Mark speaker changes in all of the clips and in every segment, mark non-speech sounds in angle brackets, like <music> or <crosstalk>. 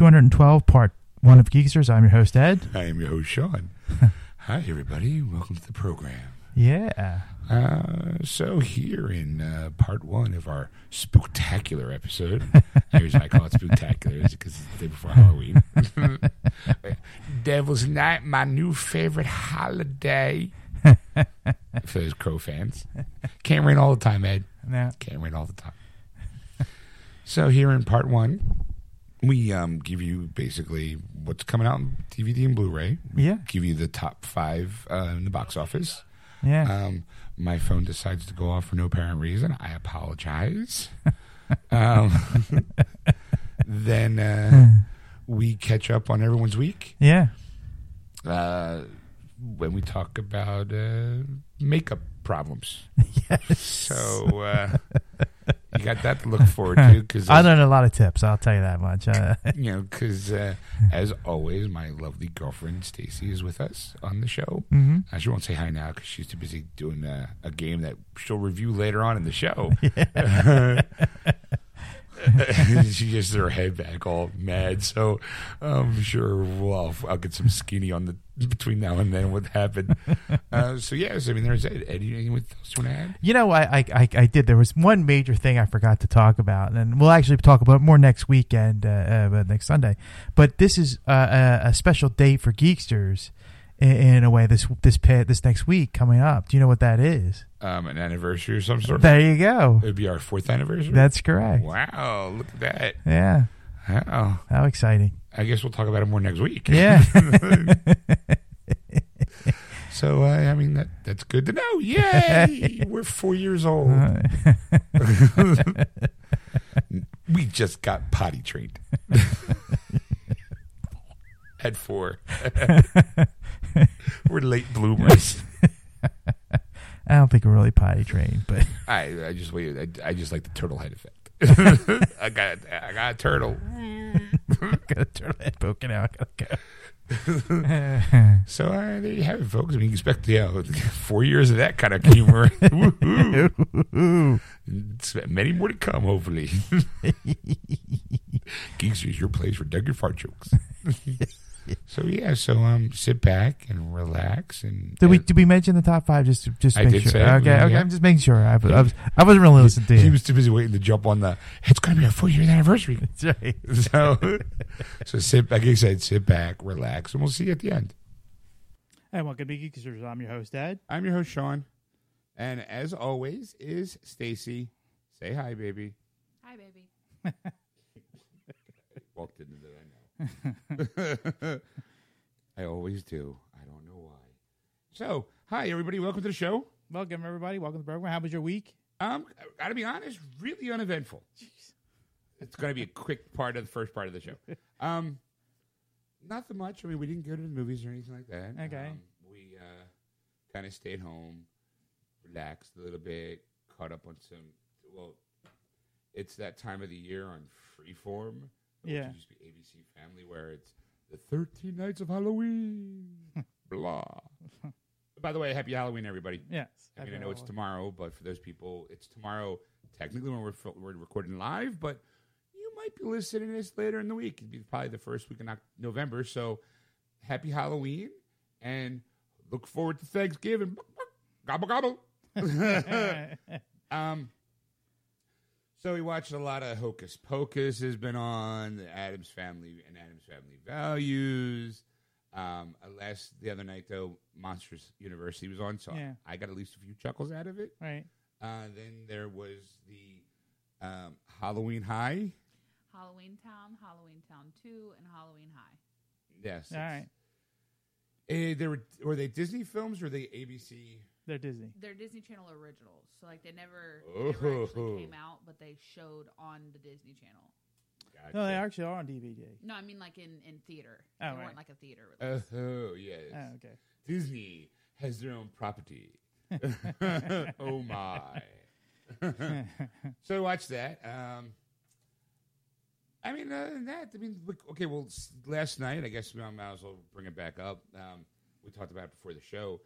Speaker 1: 212, part one of Geeksters. I'm your host, Ed.
Speaker 2: I am your host, Sean. <laughs> Hi, everybody. Welcome to the program.
Speaker 1: Yeah.
Speaker 2: Uh, so here in uh, part one of our spectacular episode, here's why I call it spectacular, is because it's the day before Halloween. <laughs> Devil's Night, my new favorite holiday. <laughs> For those Crow fans, can't rain all the time, Ed. Can't rain all the time. so here in part one, we um, give you basically what's coming out on DVD and Blu-ray.
Speaker 1: yeah.
Speaker 2: Give you the top five uh, in the box office.
Speaker 1: Yeah.
Speaker 2: Um, my phone decides to go off for no apparent reason. I apologize. <laughs> um, <laughs> then uh, we catch up on everyone's week
Speaker 1: yeah.
Speaker 2: uh, when we talk about uh, makeup problems. <laughs>
Speaker 1: Yes.
Speaker 2: So uh, you got that to look forward to <laughs> because
Speaker 1: I learned a lot of tips, I'll tell you that much. Uh, <laughs>
Speaker 2: you know because uh, as always, my lovely girlfriend Stacy is with us on the show.
Speaker 1: mhm.
Speaker 2: Uh, she won't say hi now because she's too busy doing uh, a game that she'll review later on in the show. <laughs> <laughs> she just her head back all mad. So I'm sure well, I'll get some skinny on the between now and then. What happened? <laughs> Uh, so yes, I mean there's Ed. Eddie, anything else you want to add?
Speaker 1: You know, I, I, I, did. There was one major thing I forgot to talk about, and we'll actually talk about more next weekend, uh, uh, next Sunday. But this is uh, a, a special day for Geeksters in, in a way. This this pa- this next week coming up. Do you know what that is?
Speaker 2: Um, an anniversary or some sort.
Speaker 1: There you go.
Speaker 2: It'd be our fourth anniversary.
Speaker 1: That's correct.
Speaker 2: wow. Look at that.
Speaker 1: Yeah.
Speaker 2: Oh,
Speaker 1: How exciting.
Speaker 2: I guess we'll talk about it more next week.
Speaker 1: Yeah. <laughs> <laughs>
Speaker 2: So uh, I mean that that's good to know. Yay! <laughs> We're four years old. we just got potty trained at four. <laughs> We're late bloomers. <laughs>
Speaker 1: I don't think we're really potty trained, but <laughs>
Speaker 2: I I just waited. I, I just like the turtle head effect. I got I got a turtle.
Speaker 1: I got a turtle head poking out. Gotta
Speaker 2: So uh, there you have it, folks. I mean, you expect you know, four years of that kind of humor. Woohoo. It's Many more to come, hopefully. Geeksters, your place for Doug your fart jokes. So yeah, so um, sit back and relax and
Speaker 1: Did we did we mention the top five? Just to- just to
Speaker 2: I
Speaker 1: make
Speaker 2: did
Speaker 1: sure.
Speaker 2: say
Speaker 1: okay,
Speaker 2: yeah,
Speaker 1: okay. I'm just making sure. I, was- I was I wasn't really listening to
Speaker 2: He
Speaker 1: you.
Speaker 2: was too busy waiting to jump on the. It's going to be our four year anniversary. <laughs>
Speaker 1: That's right. <laughs>
Speaker 2: So, so sit like I said, sit back, relax, and we'll see you at the end.
Speaker 1: Hey, welcome to Geeksters. I'm your host, Ed.
Speaker 2: I'm your host, Sean, and as always is Stacy. Say hi, baby.
Speaker 3: Hi, baby. <laughs>
Speaker 2: Walked into that. <laughs> I always do. I don't know why. So, hi everybody. Welcome to the show.
Speaker 1: Welcome everybody. Welcome to the program. How was your week?
Speaker 2: Um, I gotta be honest, really uneventful. <laughs> It's gonna be a quick part of the first part of the show. <laughs> Um, nothing much. I mean, we didn't go to the movies or anything like that.
Speaker 1: Okay.
Speaker 2: Um, we uh, kind of stayed home, relaxed a little bit, caught up on some. Well, it's that time of the year on Freeform. Which
Speaker 1: Yeah.
Speaker 2: used to be ABC Family, where it's the 13 Nights of Halloween. <laughs> Blah. By the way, happy Halloween, everybody.
Speaker 1: Yes.
Speaker 2: I mean, I know it's tomorrow, but for those people, it's tomorrow technically when we're, fil- we're recording live, but you might be listening to this later in the week. It'd be probably the first week in November. So happy Halloween and look forward to Thanksgiving. Gobble, gobble. <laughs> <laughs> um, so we watched a lot of Hocus Pocus has been on, the Addams Family and Addams Family Values. Um, last the other night though, Monsters University was on, so
Speaker 1: Yeah.
Speaker 2: I got at least a few chuckles out of it.
Speaker 1: right.
Speaker 2: Uh, then there was the um, Halloween High.
Speaker 3: Halloween Town, Halloween Town 2, and Halloween High.
Speaker 2: Yes.
Speaker 1: All right.
Speaker 2: Eh, they were were they Disney films or they ABC?
Speaker 1: They're Disney.
Speaker 3: They're Disney Channel originals. So, like, they never, they never
Speaker 2: Oh.
Speaker 3: actually came out, but they showed on the Disney Channel.
Speaker 1: No, they actually are on DVD.
Speaker 3: No, I mean, like, in, in theater.
Speaker 1: Oh,
Speaker 3: they
Speaker 1: right.
Speaker 3: weren't like a theater release.
Speaker 2: Oh <laughs> yes.
Speaker 1: Oh, okay.
Speaker 2: Disney has their own property. <laughs> <laughs> oh my! so watch that. Um, I mean, other than that, I mean, okay. Well, last night, I guess we might as well bring it back up. Um, we talked about it before the show.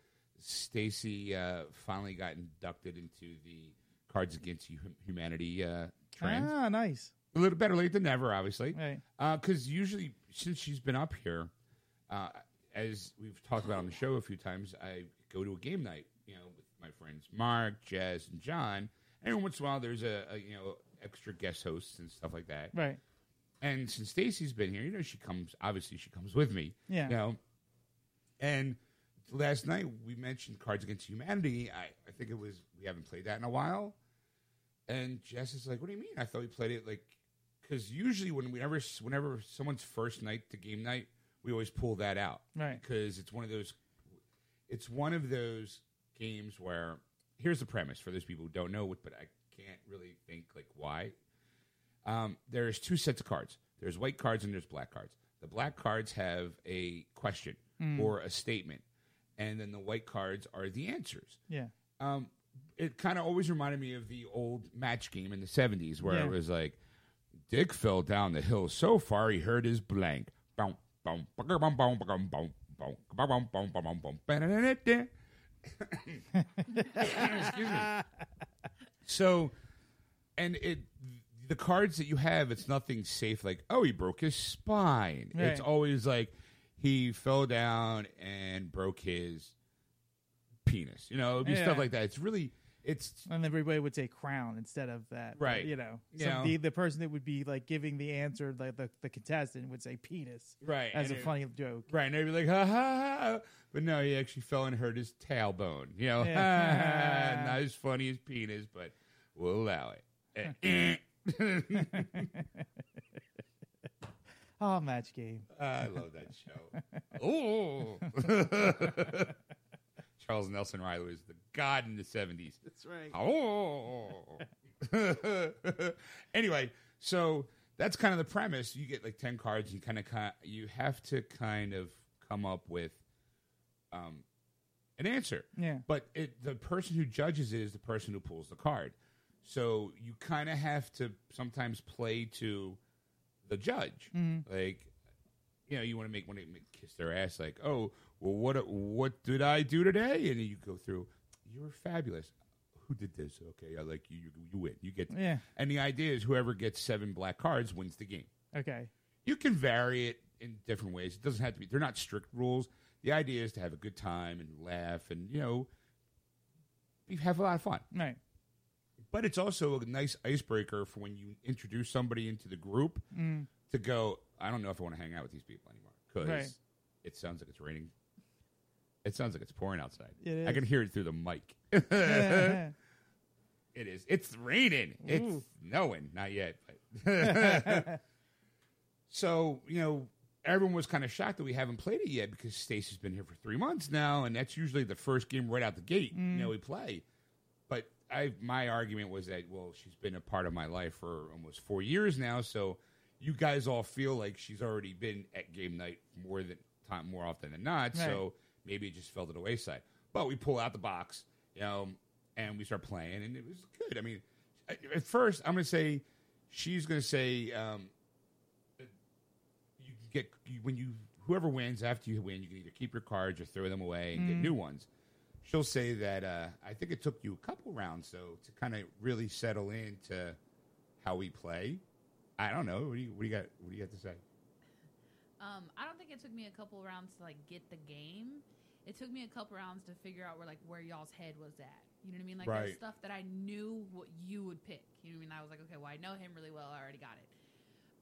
Speaker 2: Stacy uh, finally got inducted into the Cards Against Humanity uh, trend.
Speaker 1: Ah, nice.
Speaker 2: A little better late than never, obviously.
Speaker 1: Right.
Speaker 2: Because usually, since she's been up here, uh, as we've talked about on the show a few times, I go to a game night, you know, with my friends Mark, Jess, and John. Every once in a while, there's a, a you know extra guest hosts and stuff like that.
Speaker 1: Right.
Speaker 2: And since Stacy's been here, you know, she comes. Obviously, she comes with me.
Speaker 1: Yeah.
Speaker 2: You know, and last night we mentioned Cards Against Humanity. I, I think it was we haven't played that in a while. And Jess is like, "What do you mean? I thought we played it like." Because usually, when whenever whenever someone's first night to game night, we always pull that out,
Speaker 1: Right.
Speaker 2: Because it's one of those, it's one of those games where here's the premise for those people who don't know it, but I can't really think like why. Um, there's two sets of cards. There's white cards and there's black cards. The black cards have a question or a statement, and then the white cards are the answers.
Speaker 1: Yeah.
Speaker 2: Um, it kind of always reminded me of the old match game in the 70s where
Speaker 1: yeah.
Speaker 2: it was like, Dick fell down the hill so far he hurt his blank. Excuse me. So, and it the cards that you have, it's nothing safe. Like, oh, he broke his spine.
Speaker 1: Right.
Speaker 2: It's always like he fell down and broke his penis. You know, it'd be
Speaker 1: Yeah.
Speaker 2: stuff like that. It's really, it's
Speaker 1: And everybody would say crown instead of that. but,
Speaker 2: Right.
Speaker 1: You know,
Speaker 2: You
Speaker 1: some-
Speaker 2: know.
Speaker 1: the the person that would be like giving the answer, like the, the contestant would say penis
Speaker 2: right
Speaker 1: as
Speaker 2: and
Speaker 1: a
Speaker 2: it-
Speaker 1: funny joke.
Speaker 2: Right, and they'd be like, ha ha ha. But no, he actually fell and hurt his tailbone. You know,
Speaker 1: Yeah. <laughs>
Speaker 2: not as funny as penis, but we'll allow it. <laughs> <laughs>
Speaker 1: Oh, match game.
Speaker 2: I love that <laughs> show. Oh, <laughs> Charles Nelson Reilly was the god in the seventies.
Speaker 1: That's right.
Speaker 2: Oh. <laughs> anyway, so that's kind of the premise. You get like ten cards. You kind of you have to kind of come up with um, an answer.
Speaker 1: Yeah.
Speaker 2: But it, the person who judges it is the person who pulls the card. So you kind of have to sometimes play to the judge. Mm-hmm. Like, you know, you want to make want to kiss their ass. Like, oh, well, what what did I do today? And you go through. You were fabulous. Who did this? Okay, I like you. You, you win. You get.
Speaker 1: Yeah.
Speaker 2: And the idea is whoever gets seven black cards wins the game.
Speaker 1: Okay.
Speaker 2: You can vary it in different ways. It doesn't have to be. They're not strict rules. The idea is to have a good time and laugh, and you know, you have a lot of fun.
Speaker 1: Right.
Speaker 2: But it's also a nice icebreaker for when you introduce somebody into the group
Speaker 1: Mm.
Speaker 2: to go. I don't know if I want to hang out with these people anymore because
Speaker 1: Right.
Speaker 2: it sounds like it's raining. It sounds like it's pouring outside.
Speaker 1: It
Speaker 2: I can hear it through the mic.
Speaker 1: Yeah. <laughs> <laughs>
Speaker 2: It is. It's raining. It's
Speaker 1: Ooh.
Speaker 2: snowing. Not yet, but <laughs> so you know, everyone was kind of shocked that we haven't played it yet because Stacy's been here for three months now, and that's usually the first game right out the gate. You know, we play. But I, my argument was that well, she's been a part of my life for almost four years now, so you guys all feel like she's already been at game night more than time more often than not. So maybe it just fell to the wayside. But we pull out the box, you know, and we start playing, and it was good. I mean, at first, I'm going to say she's going to say um, you get when you whoever wins after you win, you can either keep your cards or throw them away and get new ones. She'll say that uh, I think it took you a couple rounds though to kind of really settle into how we play. I don't know. What do you what do you got? What do you got to say?
Speaker 3: Um, I don't think it took me a couple rounds to like get the game. It took me a couple rounds to figure out where like where y'all's head was at. You know what I mean? Like
Speaker 2: Right.
Speaker 3: there's stuff that I knew what you would pick. You know what I mean? I was like, okay, well I know him really well. I already got it.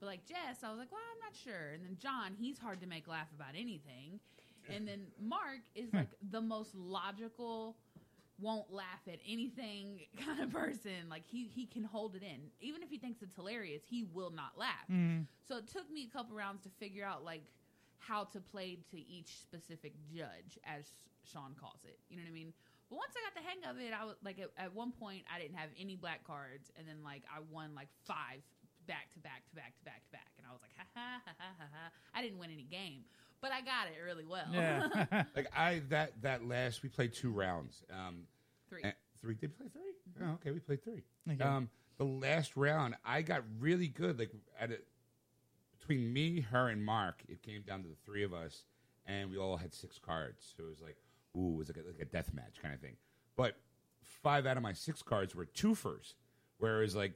Speaker 3: But like Jess, I was like, well, I'm not sure. And then John, he's hard to make laugh about anything. And then Mark is like the most logical, won't laugh at anything <laughs> kind of person. Like he he can hold it in. Even if he thinks it's hilarious, he will not laugh.
Speaker 1: Mm.
Speaker 3: So it took me a couple rounds to figure out like how to play to each specific judge, as Sean calls it. You know what I mean? But once I got the hang of it, I was like at, at one point I didn't have any black cards, and then like I won like five back to back to back to back to back, and I was like ha ha ha ha ha ha. I didn't win any game, but I got it really well.
Speaker 1: Yeah. <laughs>
Speaker 2: Like I that that last we played two rounds. Um,
Speaker 3: Three.
Speaker 2: and- three. Did we play 3 Oh, okay, we played three.
Speaker 1: Okay.
Speaker 2: Um, the last round, I got really good. Like at a, between me, her, and Mark, it came down to the three of us, and we all had six cards. So it was like, ooh, it was like a, like a death match kind of thing. But five out of my six cards were twofers, where it was like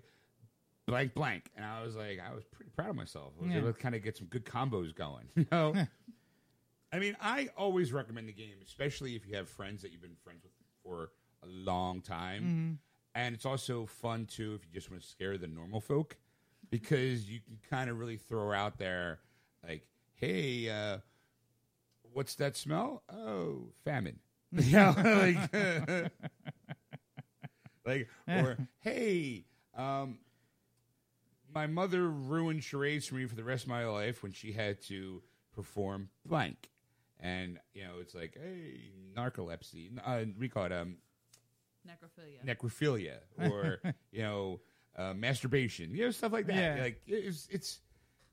Speaker 2: blank blank, and I was like, I was pretty proud of myself. I was
Speaker 1: Yeah.
Speaker 2: able to kind of get some good combos going. <laughs> You know. I mean, I always recommend the game, especially if you have friends that you've been friends with for a long time. And it's also fun too if you just want to scare the normal folk, because you can kind of really throw out there, like, "Hey, uh, what's that smell? Oh, famine." <laughs> you know, <laughs> like, <laughs> like, or hey, um, my mother ruined charades for me for the rest of my life when she had to perform blank. And, you know, it's like, hey, narcolepsy. Uh, we call it um,
Speaker 3: Necrophilia.
Speaker 2: necrophilia <laughs> or, you know, uh, masturbation, you know, stuff like that.
Speaker 1: Yeah.
Speaker 2: Like, it's, it's,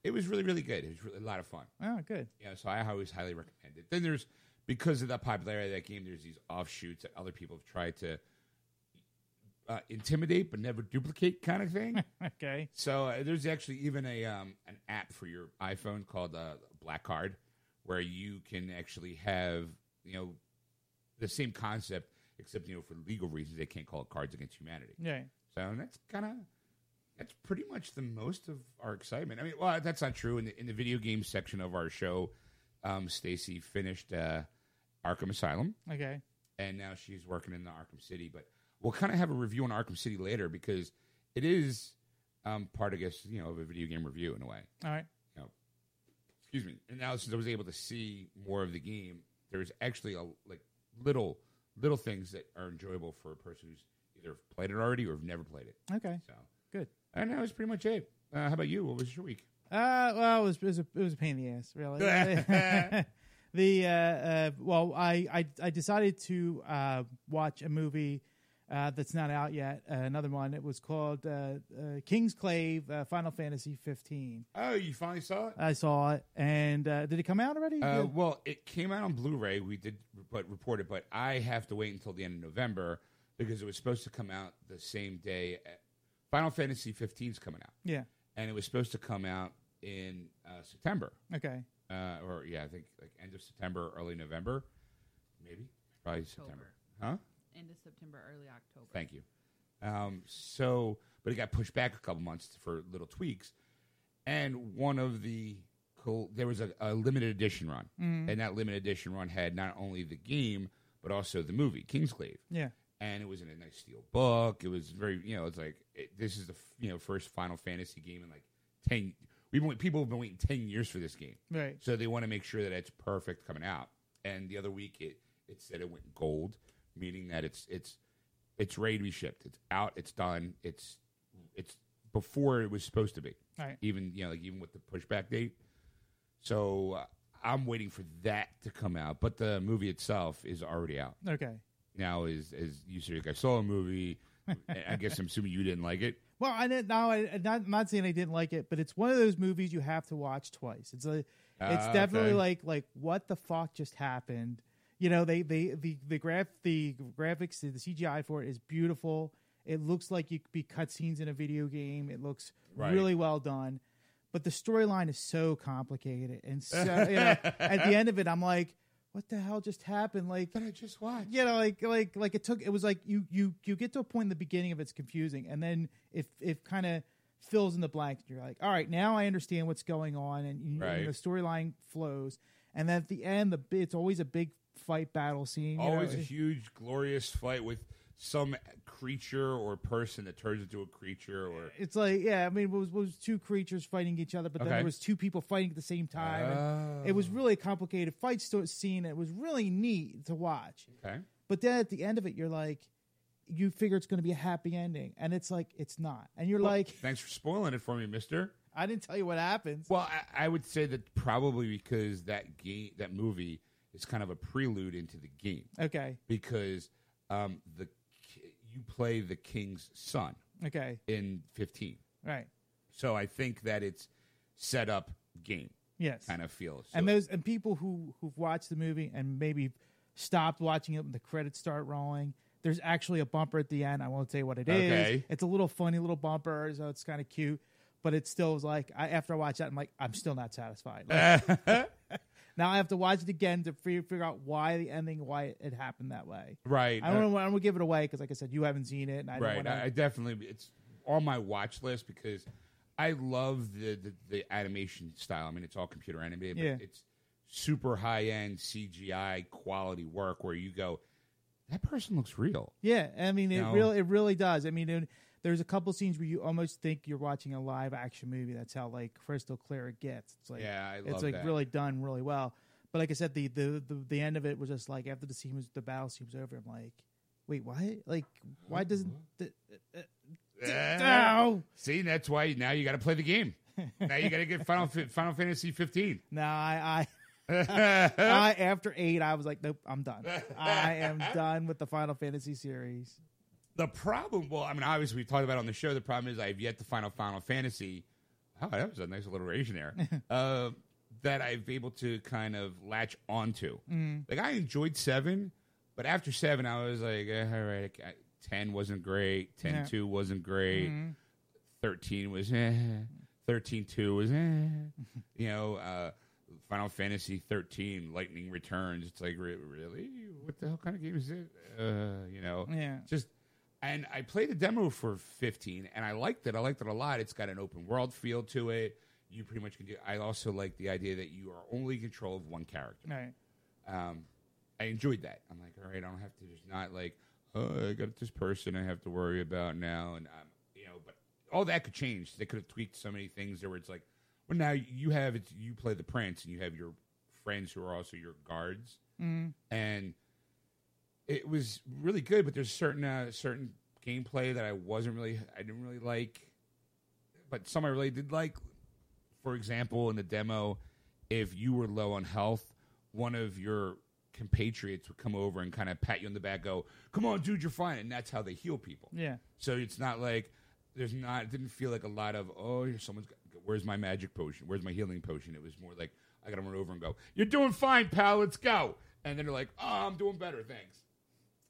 Speaker 2: it was really, really good. It was really a lot of fun.
Speaker 1: oh, good.
Speaker 2: Yeah, so I always highly recommend it. Then there's because of the popularity of that game, there's these offshoots that other people have tried to uh, intimidate but never duplicate kind of thing. <laughs>
Speaker 1: Okay.
Speaker 2: so uh, there's actually even a um, an app for your iPhone called uh, Black Card, where you can actually have you know the same concept, except you know for legal reasons they can't call it Cards Against Humanity.
Speaker 1: Yeah.
Speaker 2: So that's kind of that's pretty much the most of our excitement. I mean, well, that's not true. In the in the video game section of our show, um, Stacy finished uh, Arkham Asylum,
Speaker 1: Okay.
Speaker 2: and now she's working in the Arkham City. But we'll kind of have a review on Arkham City later because it is um, part, I guess, you know, of a video game review in a way.
Speaker 1: All right.
Speaker 2: Excuse me. And now since I was able to see more of the game, there's actually a like little little things that are enjoyable for a person who's either played it already or have never played it.
Speaker 1: Okay.
Speaker 2: So.
Speaker 1: Good.
Speaker 2: And that was pretty much it. Uh, how about you? What was your week?
Speaker 1: Uh, well, it was, it was a it was a pain in the ass, really. <laughs> <laughs> the uh, uh, well, I, I I decided to uh, watch a movie uh, that's not out yet. Uh, another one. It was called uh, uh, Kingsglaive, uh, Final Fantasy 15.
Speaker 2: Oh, you finally saw it?
Speaker 1: I saw it, and uh, did it come out already?
Speaker 2: Uh,
Speaker 1: Yeah.
Speaker 2: well, it came out on Blu-ray. We did, but report it. But I have to wait until the end of November because it was supposed to come out the same day. Final Fantasy 15 is coming out,
Speaker 1: yeah.
Speaker 2: and it was supposed to come out in uh, September,
Speaker 1: Okay.
Speaker 2: uh, or yeah, I think like end of September, early November, maybe probably September. Huh?
Speaker 3: End of September, early October.
Speaker 2: Thank you. Um, so, but it got pushed back a couple months for little tweaks. And one of the cool, there was a, a limited edition run, and that limited edition run had not only the game but also the movie Kingsglaive,
Speaker 1: Yeah.
Speaker 2: and it was in a nice steel book. It was very, you know, it's like it, this is the f- you know first Final Fantasy game in like ten. We've been, people have been waiting ten years for this game,
Speaker 1: Right.
Speaker 2: so they want to make sure that it's perfect coming out. And the other week, it it said it went gold, meaning that it's it's it's ready to be shipped. It's out. It's done. It's it's before it was supposed to be.
Speaker 1: Right.
Speaker 2: Even you know, like even with the pushback date. So uh, I'm waiting for that to come out, but the movie itself is already out
Speaker 1: Okay.
Speaker 2: now. Is as you said, like, I saw a movie. <laughs> I guess I'm assuming you didn't like it.
Speaker 1: Well, I didn't. No, I, I'm not, I'm not saying I didn't like it, but it's one of those movies you have to watch twice. It's a, it's
Speaker 2: Ah,
Speaker 1: definitely
Speaker 2: okay.
Speaker 1: like like what the fuck just happened. You know, they they the the graph the graphics the CGI for it is beautiful. It looks like you could be cutscenes in a video game. It looks
Speaker 2: Right.
Speaker 1: really well done, but the storyline is so complicated and so you <laughs> know, at the end of it, I'm like, what the hell just happened? Like
Speaker 2: That I just watched.
Speaker 1: you know, like like like it took. It was like you you you get to a point in the beginning of it's confusing, and then if if kind of fills in the blanks, you're like, all right, now I understand what's going on, and, you,
Speaker 2: Right.
Speaker 1: and the storyline flows, and then at the end, the it's always a big fight battle scene. you know?
Speaker 2: Always a huge, glorious fight with some creature or person that turns into a creature or.
Speaker 1: It's like yeah, I mean, it was, it was two creatures fighting each other, but then
Speaker 2: Okay.
Speaker 1: there was two people fighting at the same time. and It was oh. really a complicated fight scene. It was really neat to watch.
Speaker 2: Okay.
Speaker 1: But then at the end of it, you're like, you figure it's going to be a happy ending, and it's like it's not. And you're like,
Speaker 2: Thanks for spoiling it for me, Mister.
Speaker 1: I didn't tell you what happens.
Speaker 2: Well, I, I would say that probably because that game, that movie, is kind of a prelude into the game
Speaker 1: Okay,
Speaker 2: because um, the you play the king's son
Speaker 1: okay,
Speaker 2: in 15.
Speaker 1: right,
Speaker 2: So I think that it's set up game.
Speaker 1: Yes.
Speaker 2: kind of feel. So,
Speaker 1: and those and people who who've watched the movie and maybe stopped watching it when the credits start rolling. There's actually a bumper at the end. I won't say what it is.
Speaker 2: Okay.
Speaker 1: It's a little funny little bumper, so it's kind of cute. But it still was like I, after I watched that, I'm like, I'm still not satisfied. Like, <laughs> now I have to watch it again to figure, figure out why the ending, why it, happened that way.
Speaker 2: right.
Speaker 1: I don't. I don't want to give it away because, like I said, you haven't seen it, and I
Speaker 2: right.
Speaker 1: don't
Speaker 2: I, definitely it's on my watch list because I love the, the the animation style. I mean, it's all computer animated, but
Speaker 1: Yeah.
Speaker 2: it's super high end CGI quality work where you go, that person looks real.
Speaker 1: Yeah, I mean, it
Speaker 2: No.
Speaker 1: really, it really does. I mean, it, there's a couple scenes where you almost think you're watching a live action movie. That's how like crystal clear it gets. It's like,
Speaker 2: Yeah, I
Speaker 1: it's like
Speaker 2: that.
Speaker 1: really done really well. But like I said, the, the the the end of it was just like after the scene was the battle scene was over. I'm like, wait, why? Like, why doesn't the, uh, no?
Speaker 2: See, that's why now you got to play the game. now you got to get <laughs> Final Final Fantasy 15.
Speaker 1: No, I, I, <laughs> I after eight, I was like, nope, I'm done. I am done with the Final Fantasy series.
Speaker 2: The problem, well, I mean, obviously we talked about it on the show. The problem is I've yet to final Final Fantasy. Oh, that was a nice alliteration there. <laughs> uh, that I've able to kind of latch onto. Like I enjoyed seven, but after seven, I was like, eh, all right, I- ten wasn't great. Ten
Speaker 1: Yeah.
Speaker 2: two wasn't great. Thirteen was eh. Thirteen two was eh. <laughs> you know, uh, Final Fantasy thirteen Lightning Returns. It's like re- really, what the hell kind of game is it? Uh, you know,
Speaker 1: Yeah.
Speaker 2: just and I played a demo for 15 and I liked it. I liked it a lot. It's got an open world feel to it. You pretty much can do I also like the idea that you are only in control of one character.
Speaker 1: Right.
Speaker 2: Um, I enjoyed that. I'm like, all right, I don't have to just not like, oh, I got this person I have to worry about now and um, you know, but all that could change. They could have tweaked so many things there where it's like, well, now you have it. You play the prince, and you have your friends who are also your guards, and it was really good. But there's certain uh, certain gameplay that I wasn't really, I didn't really like, but some I really did like. For example, in the demo, if you were low on health, one of your compatriots would come over and kind of pat you on the back, go, "Come on, dude, you're fine," and that's how they heal people.
Speaker 1: Yeah.
Speaker 2: So it's not like there's not. It didn't feel like a lot of oh, here someone's. got- Where's my magic potion? Where's my healing potion? It was more like I got to run over and go. You're doing fine, pal. Let's go. And then they're like, oh, I'm doing better. Thanks.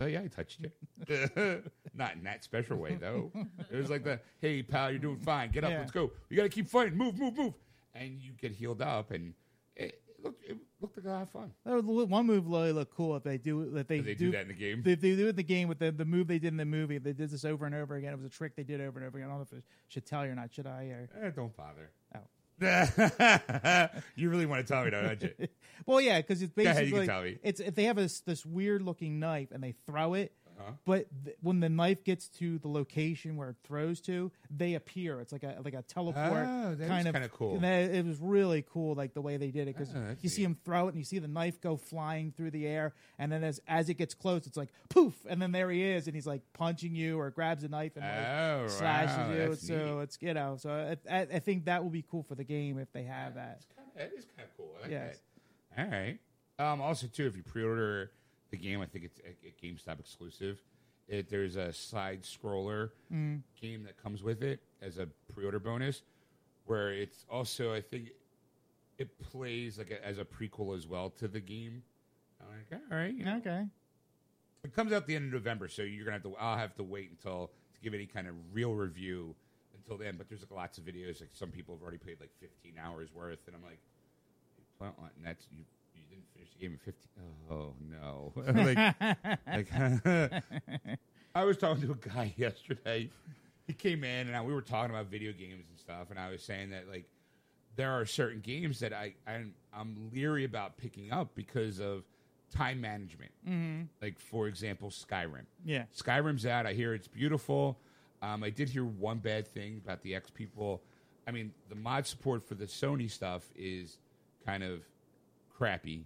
Speaker 2: Oh yeah, I touched you. <laughs> not in that special way though. It was like the hey, pal, you're doing fine. Get up.
Speaker 1: Yeah.
Speaker 2: Let's go. We got to keep fighting. Move, move, move. And you get healed up, and it looked it looked like a lot of fun.
Speaker 1: That was the one move really look cool if they do if they,
Speaker 2: If they do that in the game.
Speaker 1: If they do it in the game with the, the move they did in the movie, if they did this over and over again. It was a trick they did over and over again. I don't know if I should tell you or not. Should I? Or
Speaker 2: Eh, don't bother. <laughs> You really want to tell me, though, don't you? <laughs>
Speaker 1: well, yeah, because it's
Speaker 2: ahead,
Speaker 1: basically
Speaker 2: you can tell me.
Speaker 1: it's if they have this this weird looking knife and they throw it,
Speaker 2: Uh-huh.
Speaker 1: but th- when the knife gets to the location where it throws to, they appear. It's like a like a teleport
Speaker 2: Oh, that is
Speaker 1: kind of
Speaker 2: kinda cool.
Speaker 1: and that- it was really cool, like the way they did it because
Speaker 2: Oh, that's
Speaker 1: you see
Speaker 2: neat.
Speaker 1: him throw it and you see the knife go flying through the air, and then as as it gets close, it's like poof, and then there he is, and he's like punching you or grabs a knife and like,
Speaker 2: Oh,
Speaker 1: slashes
Speaker 2: wow,
Speaker 1: you.
Speaker 2: that's
Speaker 1: So
Speaker 2: neat.
Speaker 1: it's you know, so I, I, I think that will be cool for the game if they have that.
Speaker 2: That is kind of cool. I like
Speaker 1: Yes.
Speaker 2: that. All right. Um, also, too, if you pre-order the game, I think it's a, a GameStop exclusive. It, there's a side scroller
Speaker 1: Mm.
Speaker 2: game that comes with it as a pre-order bonus, where it's also I think it plays like a, as a prequel as well to the game. I'm like, all right, you know,
Speaker 1: Okay.
Speaker 2: it comes out the end of November, so you're gonna have to. I'll have to wait until to give any kind of real review until then. But there's like lots of videos. Like some people have already played like 15 hours worth, and I'm like, and that's you. Didn't finish the game in 15. Oh no! <laughs> like, like <laughs> I was talking to a guy <laughs> yesterday. He came in and I, we were talking about video games and stuff, and I was saying that like there are certain games that I I'm, I'm leery about picking up because of time management. Mm-hmm. Like for example, Skyrim.
Speaker 1: Yeah.
Speaker 2: Skyrim's out. I hear it's beautiful. Um, I did hear one bad thing about the X people. I mean, the mod support for the Sony stuff is kind of crappy,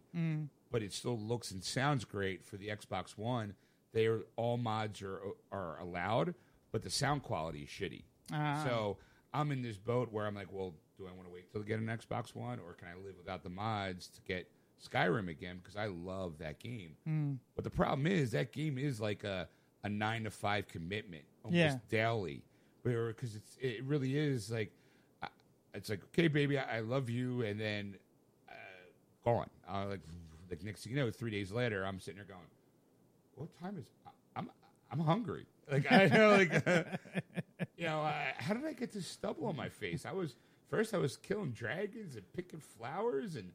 Speaker 2: but it still looks and sounds great for the Xbox One. They are all mods are are allowed, but the sound quality is shitty.
Speaker 1: Ah.
Speaker 2: So I'm in this boat where I'm like, well, do I want to wait till I get an Xbox One, or can I live without the mods to get Skyrim again? Because I love that game. But the problem is that game is like a a nine to five commitment almost
Speaker 1: Yeah.
Speaker 2: daily, because it's it really is like it's like okay, baby, I, I love you, and then gone. Uh, like, like next thing you know, three days later, I'm sitting there going, "What time is? I'm I'm hungry." Like I know, like <laughs> you know, uh, how did I get this stubble on my face? I was first I was killing dragons and picking flowers and.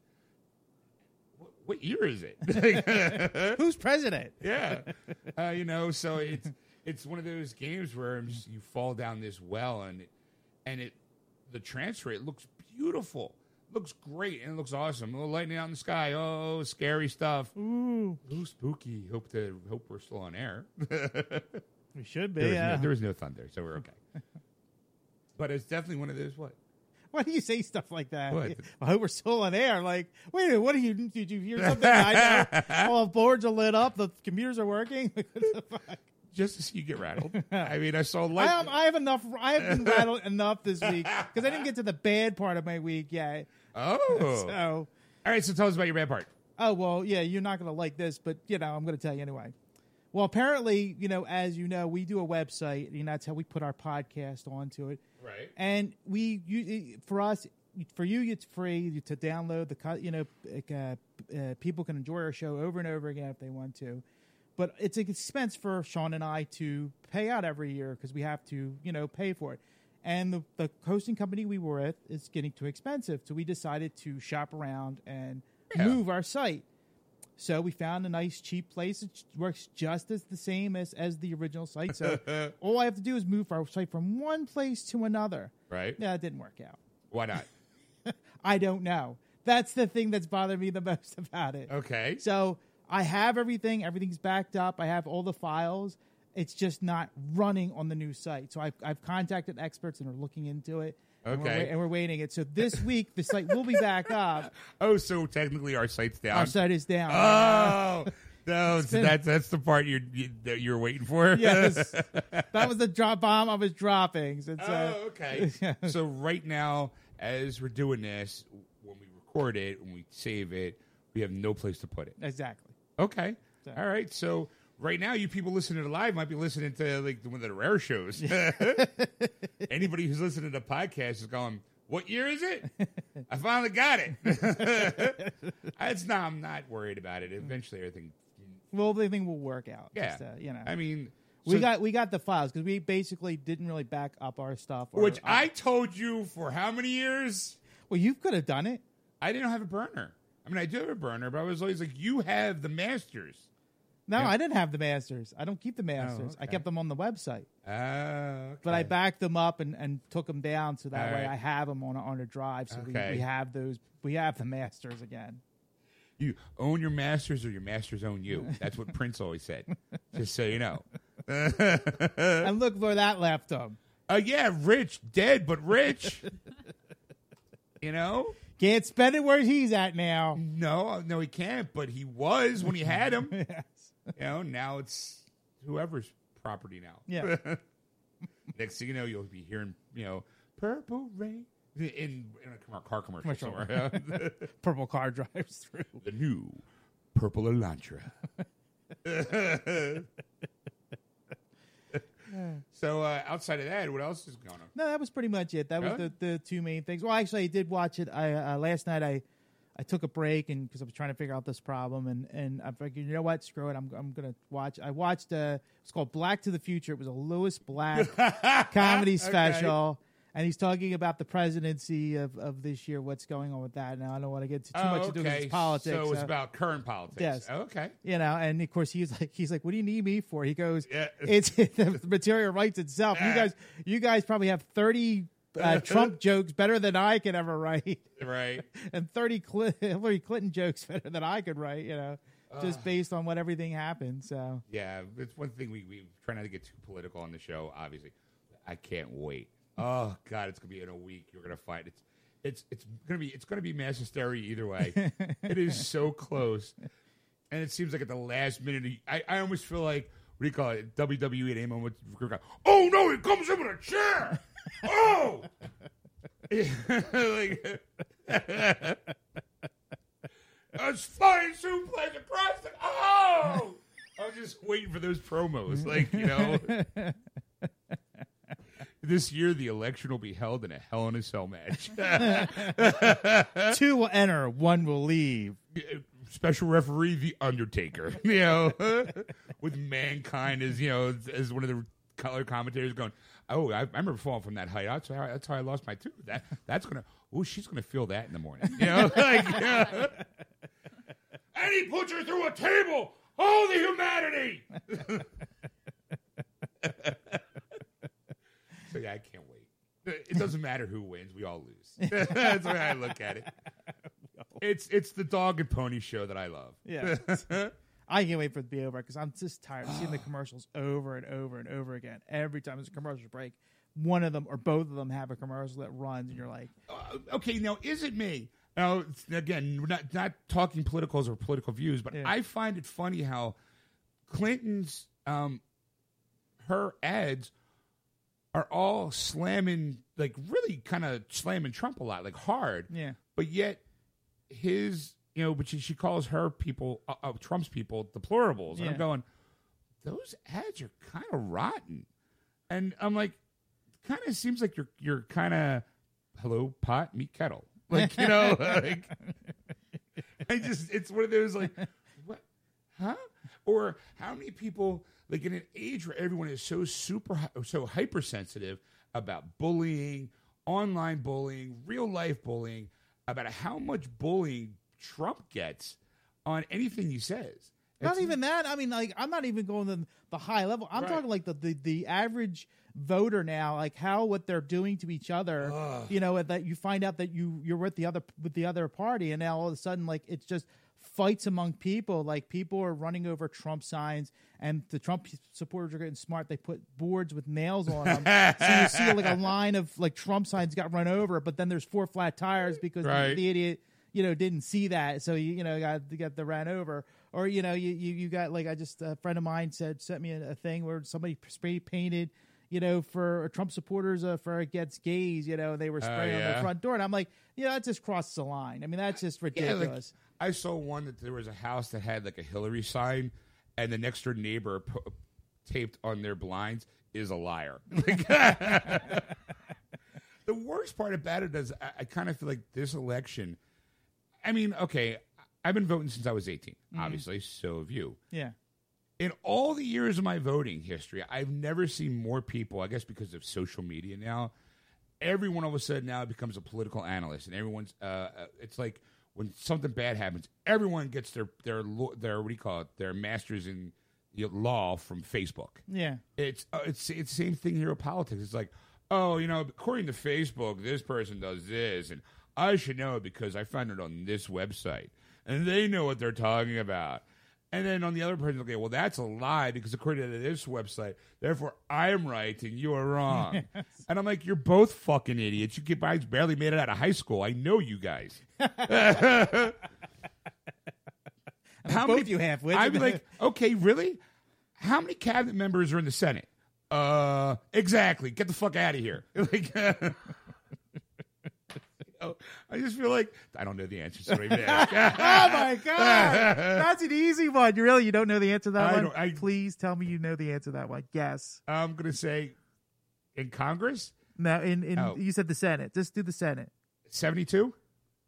Speaker 2: What, what year is it? <laughs> <laughs>
Speaker 1: Who's president?
Speaker 2: yeah, uh, you know, so it's it's one of those games where just, you fall down this well and it, and it the transfer it looks beautiful, looks great, and it looks awesome. A little lightning out in the sky. Oh, scary stuff.
Speaker 1: Ooh,
Speaker 2: Ooh, spooky. Hope to hope we're still on air. <laughs>
Speaker 1: we should be.
Speaker 2: there, was
Speaker 1: Yeah.
Speaker 2: no, there was no thunder, so we're okay. <laughs> but it's definitely one of those. What?
Speaker 1: Why do you say stuff like that?
Speaker 2: What?
Speaker 1: I hope we're still on air. Like, wait a minute, what are you? Did you hear something? I know. <laughs> All the boards are lit up. The computers are working. what the fuck?
Speaker 2: Just to see you get rattled. I mean, I saw
Speaker 1: I
Speaker 2: light.
Speaker 1: have, I have enough. I have been rattled enough this week because I didn't get to the bad part of my week yet.
Speaker 2: Oh, <laughs>
Speaker 1: So,
Speaker 2: all right. So tell us about your bad part.
Speaker 1: oh well, yeah, you're not going to like this, but you know, I'm going to tell you anyway. Well, apparently, you know, as you know, we do a website, and that's how we put our podcast onto it.
Speaker 2: Right.
Speaker 1: and we you, for us for you it's free to download the you know like, uh, uh, people can enjoy our show over and over again if they want to but it's an expense for sean and i to pay out every year because we have to you know pay for it and the, the hosting company we were with is getting too expensive so we decided to shop around and
Speaker 2: Yeah.
Speaker 1: move our site so we found a nice cheap place. It works just as the same as, as the original site. So <laughs> all I have to do is move our site from one place to another.
Speaker 2: Right.
Speaker 1: Yeah, it didn't work out.
Speaker 2: Why not? <laughs>
Speaker 1: I don't know. That's the thing that's bothered me the <laughs> most about it.
Speaker 2: Okay.
Speaker 1: So I have everything. Everything's backed up. I have all the files. It's just not running on the new site. So I've, I've contacted experts and are looking into it. And we're,
Speaker 2: Okay.
Speaker 1: and we're waiting it. So this <laughs> week the site will be back up. <laughs>
Speaker 2: Oh, so technically our site's down.
Speaker 1: Our site is down.
Speaker 2: Oh <laughs> no, so
Speaker 1: been-
Speaker 2: that's that's the part you're you, that you're waiting for.
Speaker 1: yes, that was the drop bomb I was dropping. Uh,
Speaker 2: oh, okay. so right now, as we're doing this, when we record it, when we save it, we have no place to put it.
Speaker 1: exactly.
Speaker 2: Okay.
Speaker 1: So-
Speaker 2: All right. So right now, you people listening to live might be listening to like one of the rare shows. <laughs> Anybody who's listening to the podcast is going, "What year is it? I finally got it." <laughs> That's not. I'm not worried about it. Eventually, everything.
Speaker 1: Well, everything will work out.
Speaker 2: Yeah.
Speaker 1: Just, uh, you know,
Speaker 2: I mean,
Speaker 1: we
Speaker 2: so-
Speaker 1: got we got the files because we basically didn't really back up our stuff. Or,
Speaker 2: which I told you for how many years?
Speaker 1: well, you could have done it.
Speaker 2: I didn't have a burner. I mean, I do have a burner, but I was always like, "You have the masters."
Speaker 1: No,
Speaker 2: Yeah.
Speaker 1: I didn't have the masters. I don't keep the masters. I
Speaker 2: okay.
Speaker 1: kept them on the website,
Speaker 2: Oh,
Speaker 1: but I backed them up and, and took them down so that
Speaker 2: All
Speaker 1: way
Speaker 2: right.
Speaker 1: I have them on a, on a drive. So we,
Speaker 2: Okay.
Speaker 1: we have those. We have the masters again.
Speaker 2: You own your masters, or your masters own you. That's what Prince always said. <laughs> Just so you know. <laughs>
Speaker 1: and look where that left them.
Speaker 2: Uh, yeah, rich, dead, but rich. you know?
Speaker 1: Can't spend it where he's at now.
Speaker 2: No, no, he can't. But he was when he had him. <laughs>
Speaker 1: yes. <laughs>
Speaker 2: You know, now it's whoever's property now.
Speaker 1: Yeah. <laughs>
Speaker 2: Next thing you know, you'll be hearing, you know, purple rain in, in a car commercial. Somewhere. <laughs>
Speaker 1: Purple car drives through.
Speaker 2: the new purple Elantra. so uh, outside of that, what else is going on?
Speaker 1: No, that was pretty much it. That was
Speaker 2: Really?
Speaker 1: the, the two main things. Well, actually, I did watch it. I uh, last night I I took a break and because I was trying to figure out this problem and and I figured you know what, screw it. I'm I'm gonna watch. I watched. Uh, it's called Black to the Future. It was a Lewis Black <laughs> comedy special. And he's talking about the presidency of, of this year, what's going on with that. Now I don't want to get too
Speaker 2: oh,
Speaker 1: much into
Speaker 2: okay.
Speaker 1: politics.
Speaker 2: So it's
Speaker 1: so-
Speaker 2: about current politics.
Speaker 1: Yes.
Speaker 2: Okay.
Speaker 1: you know, and of course he's like, he's like, what do you need me for? He goes,
Speaker 2: Yeah.
Speaker 1: it's <laughs> the material writes itself. You guys, you guys probably have thirty uh, <laughs> Trump jokes better than I could ever write,
Speaker 2: Right. <laughs>
Speaker 1: and thirty Cl- <laughs> Hillary Clinton jokes better than I could write. You know, just based on what everything happened. So
Speaker 2: Yeah, it's one thing we, we try not to get too political on the show. Obviously, I can't wait. Oh God, it's gonna be in a week. You're gonna fight. It's it's it's gonna be it's gonna be mass hysteria either way. it is so close, and it seems like at the last minute, I I almost feel like what do you call it? WWE at any moment, oh no, he comes in with a chair. Oh, <laughs> like. A flying suplex across the. Oh! I was just waiting for those promos. Like, you know. <laughs> this year, the election will be held in a Hell in a Cell match. <laughs>
Speaker 1: two will enter, one will leave.
Speaker 2: special referee, the Undertaker. You know, with mankind as you know as one of the color commentators going, "Oh, I, I remember falling from that height. That's how, that's how I lost my tooth. That that's gonna. Oh, she's gonna feel that in the morning. You know, <laughs> like." yeah. and he puts her through a table. Oh, the humanity! <laughs> so yeah, I can't wait. It doesn't matter who wins; we all lose. <laughs> That's the way I look at it. It's it's the dog and pony show that I love.
Speaker 1: Yeah. I can't wait for it to be over because I'm just tired of seeing the <sighs> commercials over and over and over again. Every time there's a commercial break, one of them or both of them have a commercial that runs, and you're like,
Speaker 2: Uh, okay, now is it me? Now again, we're not not talking politicals or political views, but
Speaker 1: Yeah.
Speaker 2: I find it funny how Clinton's um, her ads are all slamming, like really kind of slamming Trump a lot, like hard.
Speaker 1: yeah,
Speaker 2: But yet his, you know, but she, she calls her people, uh, uh, Trump's people, deplorables. And I'm going, those ads are kind of rotten. And I'm like, kind of seems like you're you're kind of hello pot meet kettle, <laughs> like you know, like I just it's one of those like what, huh? Or how many people like in an age where everyone is so super so hypersensitive about bullying, online bullying, real life bullying, about how much bullying Trump gets on anything he says.
Speaker 1: not even that. I mean, like I'm not even going to the high level. I'm
Speaker 2: Right.
Speaker 1: talking like the, the the average voter now, like how what they're doing to each other.
Speaker 2: Ugh.
Speaker 1: You know, that you find out that you you're with the other with the other party, and now all of a sudden, like it's just fights among people. Like people are running over Trump signs, and the Trump supporters are getting smart. They put boards with nails on them, so you see like a <laughs> line of like Trump signs got run over, but then there's four flat tires because the- the idiot you know didn't see that so you you know got got the ran over or you know you, you you got like i just a friend of mine said sent me a, a thing where somebody spray painted you know for trump supporters uh, for against gays you know they were spraying on
Speaker 2: yeah.
Speaker 1: the front door and i'm like yeah that just crosses the line i mean that's just
Speaker 2: Yeah,
Speaker 1: ridiculous
Speaker 2: like, I saw one that there was a house that had like a Hillary sign, and the next door neighbor taped on their blinds is a liar. <laughs> <laughs> The worst part about it is I, I kind of feel like this election. I mean, okay, I've been voting since I was 18, obviously, so have you.
Speaker 1: yeah
Speaker 2: In all the years of my voting history, I've never seen more people, I guess because of social media now, everyone all of a sudden now becomes a political analyst, and everyone's. Uh, uh, it's like when something bad happens, everyone gets their their their what do you call it? Their masters in you know, law from Facebook.
Speaker 1: yeah
Speaker 2: It's uh, it's it's the same thing here with politics. It's like, oh, you know, according to Facebook, this person does this, and I should know it because I found it on this website, and they know what they're talking about. And then on the other person, okay, well, that's a lie because according to this website, therefore I'm right and you are wrong. <laughs> And I'm like, you're both fucking idiots. You guys barely made it out of high school. I know you guys. <laughs> <laughs> How
Speaker 1: both you half-wits.
Speaker 2: I'd be like, okay, really? How many cabinet members are in the Senate? Uh, exactly. Get the fuck out of here. Like, you <laughs> oh, I just feel like I don't know the answer. So I don't even ask.
Speaker 1: oh my god that's an easy one you really you don't know the answer to that
Speaker 2: I
Speaker 1: one
Speaker 2: I-
Speaker 1: please tell me you know the answer to that one guess
Speaker 2: I'm gonna say in Congress,
Speaker 1: no in in
Speaker 2: Oh.
Speaker 1: you said the senate just do the senate
Speaker 2: 72.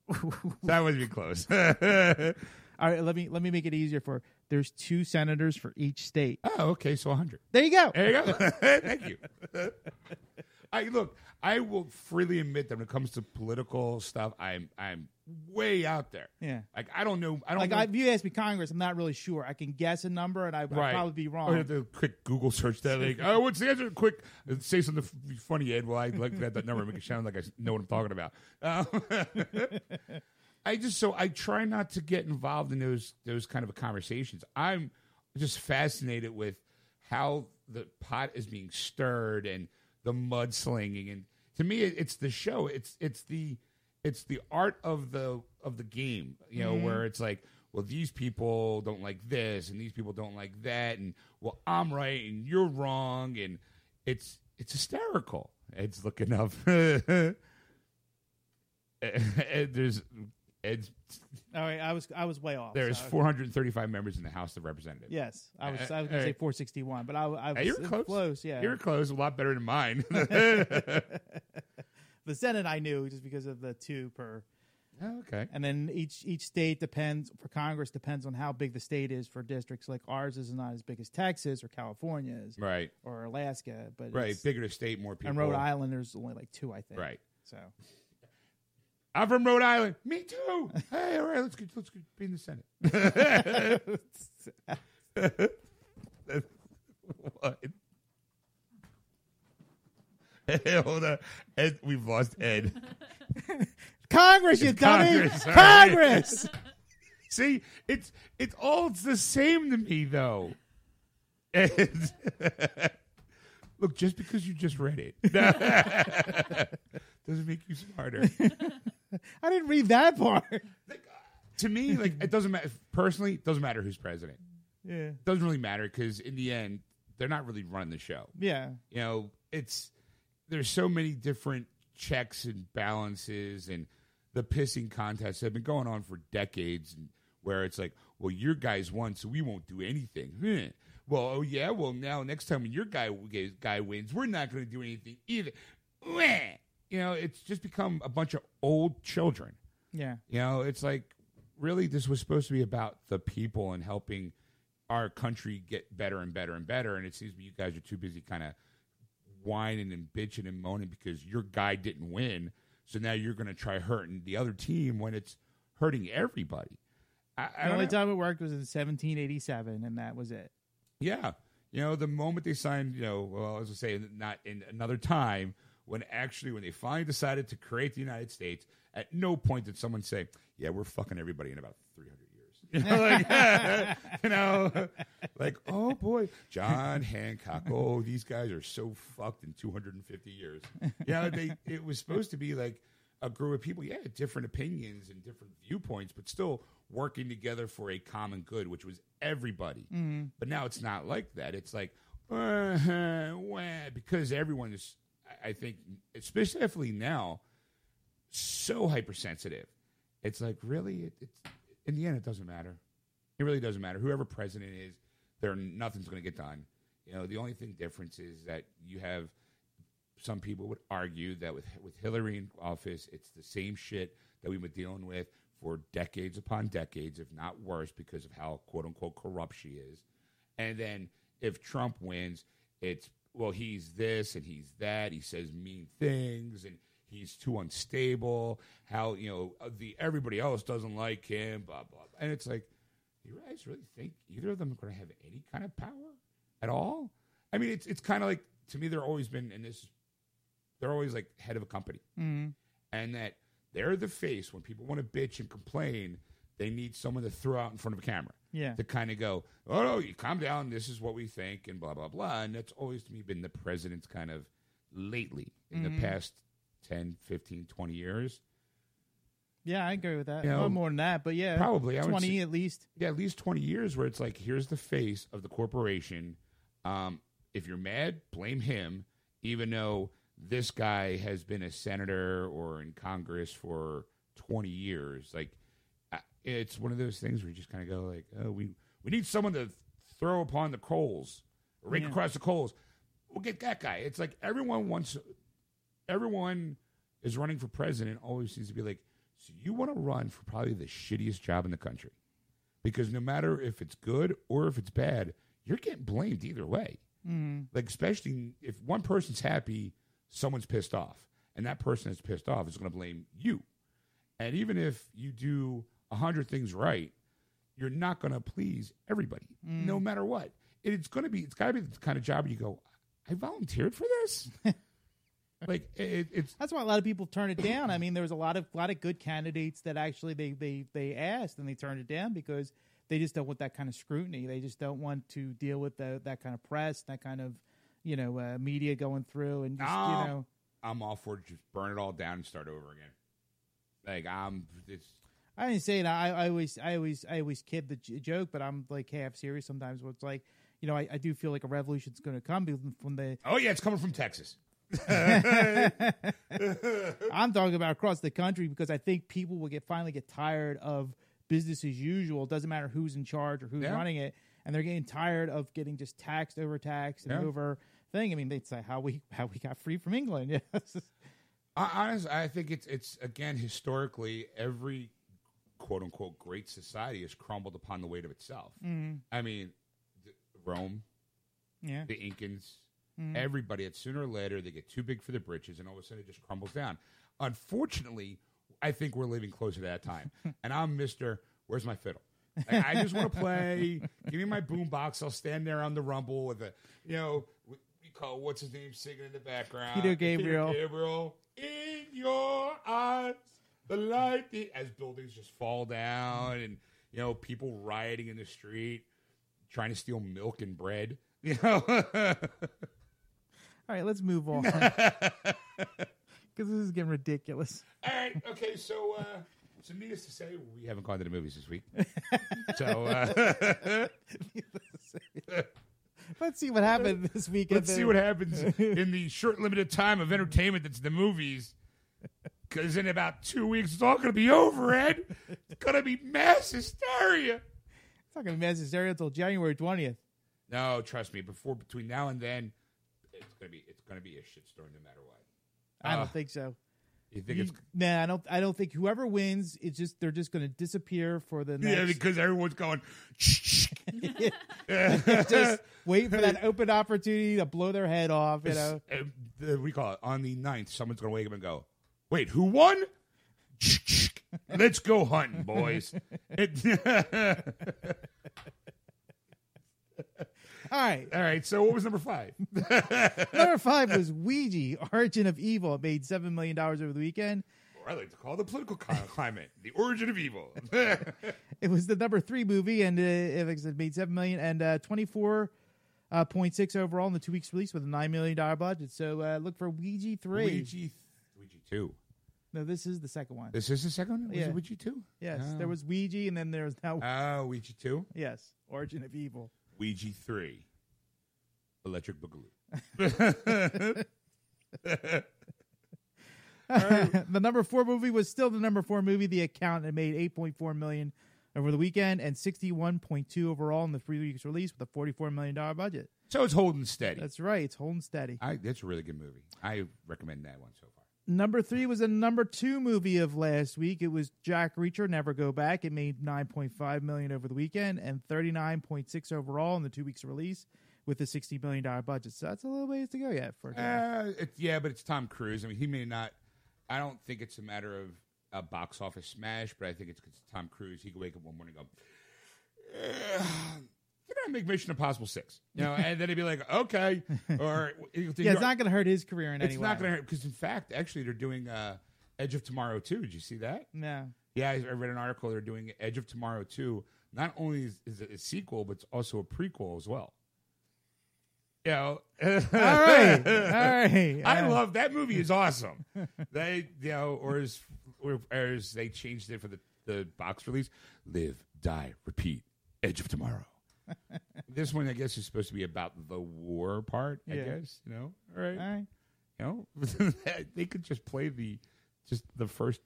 Speaker 2: <laughs> that would be close. <laughs>
Speaker 1: All right, let me let me make it easier for. There's two senators for each state.
Speaker 2: oh, okay, so 100.
Speaker 1: There you go.
Speaker 2: There you go. Thank you. I look. I will freely admit that when it comes to political stuff, I'm I'm way out there.
Speaker 1: Yeah.
Speaker 2: Like I don't know. I don't
Speaker 1: Like
Speaker 2: know.
Speaker 1: I, if you ask me Congress, I'm not really sure. I can guess a number, and I, I'd probably be wrong.
Speaker 2: I have to quick Google search that. Like, <laughs> oh, what's the answer? Quick, say something funny, Ed. Well, I like that, that number, make it sound like I know what I'm talking about. Um, <laughs> I just so I try not to get involved in those those kind of conversations. I'm just fascinated with how the pot is being stirred and the mudslinging, and to me, it, it's the show. It's it's the it's the art of the of the game. You know, mm-hmm. where it's like, well, these people don't like this, and these people don't like that, and well, I'm right and you're wrong, and it's it's hysterical. It's looking up. <laughs> Eh, eh, there's Ed's,
Speaker 1: All right, I was I was way off.
Speaker 2: there's
Speaker 1: so-
Speaker 2: 435 members in the House of Representatives.
Speaker 1: Yes, I was I was gonna say 461, but I, I was
Speaker 2: Hey, you're close.
Speaker 1: close. Yeah,
Speaker 2: You're close, a lot better than mine. <laughs> <laughs>
Speaker 1: the Senate I knew just because of the two per.
Speaker 2: Oh, okay.
Speaker 1: and then each each state depends for Congress depends on how big the state is for districts. Like ours is not as big as Texas or California is
Speaker 2: Right.
Speaker 1: or Alaska, but
Speaker 2: Right.
Speaker 1: it's-
Speaker 2: Bigger the state, more people.
Speaker 1: and Rhode Island there's only like two, I think.
Speaker 2: Right.
Speaker 1: So
Speaker 2: I'm from Rhode Island. Me too. hey, all right, let's get let's get be in the Senate. <laughs> what? Hey, hold on. Ed, we've lost Ed. <laughs>
Speaker 1: Congress, you dummy,
Speaker 2: Congress.
Speaker 1: Congress. <laughs>
Speaker 2: See, it's it's all it's the same to me though. And- look, just because you just read it doesn't make you smarter. <laughs>
Speaker 1: I didn't read that part.
Speaker 2: Uh, to me, like it doesn't matter. Personally, it doesn't matter who's president.
Speaker 1: Yeah,
Speaker 2: It doesn't really matter because in the end, they're not really running the show.
Speaker 1: yeah,
Speaker 2: You know, it's there's so many different checks and balances and the pissing contests have been going on for decades and where it's like, well, your guys won, so we won't do anything. <laughs> Well, oh yeah, well now next time when your guy guy wins, we're not going to do anything either. <laughs> You know, it's just become a bunch of old children.
Speaker 1: yeah.
Speaker 2: You know, it's like really this was supposed to be about the people and helping our country get better and better and better. And it seems to me you guys are too busy kind of whining and bitching and moaning because your guy didn't win. So now you're going to try hurting the other team when it's hurting everybody. I, I
Speaker 1: The only
Speaker 2: know.
Speaker 1: time it worked was in 1787, and that was it.
Speaker 2: Yeah. You know, the moment they signed, you know, well, as I say, not in another time, when actually, when they finally decided to create the United States, at no point did someone say, yeah, we're fucking everybody in about 300 years. <laughs> You know, like, <laughs> you know, <laughs> like, oh boy, John Hancock. Oh, these guys are so fucked in 250 years. Yeah, they, it was supposed to be like a group of people, yeah, different opinions and different viewpoints, but still working together for a common good, which was everybody. But now it's not like that. It's like, uh, because everyone is, I- think, especially now, so hypersensitive. It's like, really? It, it's in the end, it doesn't matter. It really doesn't matter. Whoever president is, there nothing's going to get done. You know, the only thing difference is that you have some people would argue that with with Hillary in office, it's the same shit that we've been dealing with for decades upon decades, if not worse, because of how quote unquote corrupt she is. And then if Trump wins, it's well, he's this and he's that. He says mean things and he's too unstable. How you know the everybody else doesn't like him. Blah blah. blah. And it's like, you guys really think either of them are going to have any kind of power at all? I mean, it's it's kind of like to me, they're always been in this. They're always like head of a company,
Speaker 1: Mm-hmm.
Speaker 2: and that they're the face when people want to bitch and complain. They need someone to throw out in front of a camera
Speaker 1: Yeah,
Speaker 2: to kind of go, oh no, you calm down. This is what we think, and blah blah blah. And that's always to me been the president's kind of lately in
Speaker 1: Mhm.
Speaker 2: the past 10, 15, 20 years.
Speaker 1: yeah, I agree with that.
Speaker 2: You know,
Speaker 1: more than that, but yeah,
Speaker 2: Probably, I
Speaker 1: twenty
Speaker 2: say-
Speaker 1: at least.
Speaker 2: Yeah, at least twenty years where it's like, here's the face of the corporation. Um, if you're mad, blame him, even though this guy has been a senator or in Congress for twenty years. Like, it's one of those things where you just kind of go like, oh, we we need someone to throw upon the coals, rake
Speaker 1: Yeah.
Speaker 2: across the coals. We'll get that guy. It's like everyone wants, everyone is running for president. Always seems to be like, so you want to run for probably the shittiest job in the country because no matter if it's good or if it's bad, you're getting blamed either way.
Speaker 1: Mm-hmm.
Speaker 2: Like especially if one person's happy, someone's pissed off, and that person that's pissed off is going to blame you. And even if you do a hundred things right, you're not going to please everybody, no matter what. It's going to be. It's got to be the kind of job where you go. I volunteered for this. <laughs> like it, it's
Speaker 1: That's why a lot of people turn it down. I mean, there was a lot of lot of good candidates that actually they they they asked and they turned it down because they just don't want that kind of scrutiny. They just don't want to deal with the, that kind of press, that kind of you know uh, media going through, and just,
Speaker 2: No.
Speaker 1: you know.
Speaker 2: I'm all for just burn it all down and start over again. Like I'm. It's
Speaker 1: I didn't say it. I, I always, I always, I always kid the j- joke, but I'm like half serious sometimes. Where it's like, you know, I, I do feel like a revolution's going to come from the.
Speaker 2: oh yeah, it's coming from Texas. <laughs>
Speaker 1: I'm talking about across the country because I think people will get finally get tired of business as usual. It doesn't matter who's in charge or who's
Speaker 2: Yeah.
Speaker 1: running it, and they're getting tired of getting just taxed, overtaxed, and
Speaker 2: Yeah.
Speaker 1: over thing. I mean, they'd say how we how we got free from England. <laughs> Yes.
Speaker 2: I, honestly, I think it's it's again historically every quote unquote great society has crumbled upon the weight of itself. Mm-hmm. I mean, th- Rome,
Speaker 1: Yeah.
Speaker 2: the Incans, mm-hmm. everybody. At sooner or later, they get too big for the britches, and all of a sudden, it just crumbles down. Unfortunately, I think we're living closer to that time, <laughs> and I'm Mister. Where's my fiddle? Like, I just want to play. Give me my boombox. I'll stand there on the rumble with a, you know, we we call what's his name singing in the background.
Speaker 1: Peter Gabriel.
Speaker 2: Peter Gabriel. In your eyes, the light. The, as buildings just fall down, and you know, people rioting in the street, trying to steal milk and bread. <laughs> You know.
Speaker 1: All right, let's move on <laughs> because this is getting ridiculous.
Speaker 2: All right. Okay. So, uh, so needless to say, we haven't gone to the movies this week. <laughs> so uh,
Speaker 1: Let's see what happened this weekend.
Speaker 2: let's see what happens in the short, limited time of entertainment that's the movies. Because in about two weeks, it's all going to be over, Ed. It's going to be mass hysteria.
Speaker 1: It's not going to be mass hysteria until January twentieth.
Speaker 2: No, trust me. Before between now and then, it's going to be it's going to be a shitstorm no matter what.
Speaker 1: I don't
Speaker 2: Uh,
Speaker 1: think so.
Speaker 2: You think
Speaker 1: You-
Speaker 2: it's
Speaker 1: nah, I don't. I don't think whoever wins, it's just they're just going to disappear for the next.
Speaker 2: yeah? Because everyone's going. <laughs>
Speaker 1: just <laughs> wait for that open opportunity to blow their head off. You know,
Speaker 2: Uh, we call it on the 9th, someone's going to wake up and go, wait, who won? <laughs> Let's go hunting, boys. It- <laughs>
Speaker 1: all right.
Speaker 2: all right, so what was number five? <laughs>
Speaker 1: Number five was Ouija, Origin of Evil. It made seven million dollars over the weekend.
Speaker 2: Or I like to call the political cli- climate the origin of evil.
Speaker 1: It was the number three movie, and uh, it like I said, made seven million and uh, twenty four uh, point six overall in the two weeks release with a nine million dollar budget. So uh, look for Ouija three.
Speaker 2: Ouija, 2.
Speaker 1: No, this is the second one.
Speaker 2: This is the second one? Was
Speaker 1: Yeah.
Speaker 2: it Ouija 2?
Speaker 1: yes,
Speaker 2: Oh.
Speaker 1: there was Ouija, and then there's now
Speaker 2: Oh, Ouija 2.
Speaker 1: yes, Origin of Evil.
Speaker 2: Ouija 3. Electric Boogaloo. <laughs> <laughs> <laughs>
Speaker 1: the number four movie was still the number four movie, The account It made eight point four million over the weekend and sixty one point two overall in the three weeks release with a forty four million dollar budget.
Speaker 2: So it's holding steady.
Speaker 1: That's right, it's holding steady.
Speaker 2: I, that's a really good movie. I recommend that one so far.
Speaker 1: Number three was a number two movie of last week. It was Jack Reacher, Never Go Back. It made nine point five million over the weekend and thirty nine point six overall in the two weeks release with a sixty million dollar budget. So that's a little ways to go yet for.
Speaker 2: Uh, yeah, but it's Tom Cruise. I mean, he may not. I don't think it's a matter of a box office smash, but I think it's 'cause it's Tom Cruise. He could wake up one morning and go, "Eh, "Did make Mission Impossible 6? You know, and then he'd be like, "Okay," or <laughs>
Speaker 1: yeah, it's not going to hurt his career in
Speaker 2: It's
Speaker 1: any
Speaker 2: not going to hurt because, in fact, actually, they're doing uh, Edge of Tomorrow too. Did you see that?
Speaker 1: No.
Speaker 2: Yeah, I I read an article. They're doing Edge of Tomorrow too. Not only is, is it a sequel, but it's also a prequel as well. You know,
Speaker 1: All right, <laughs> all right.
Speaker 2: I
Speaker 1: Uh,
Speaker 2: love that movie. Is awesome. <laughs> they, you know, or as or as they changed it for the the box release, live, die, repeat, Edge of Tomorrow. <laughs> this one, I guess, is supposed to be about the war part. I guess you know. All right,
Speaker 1: All right.
Speaker 2: you know, <laughs> they could just play the just the first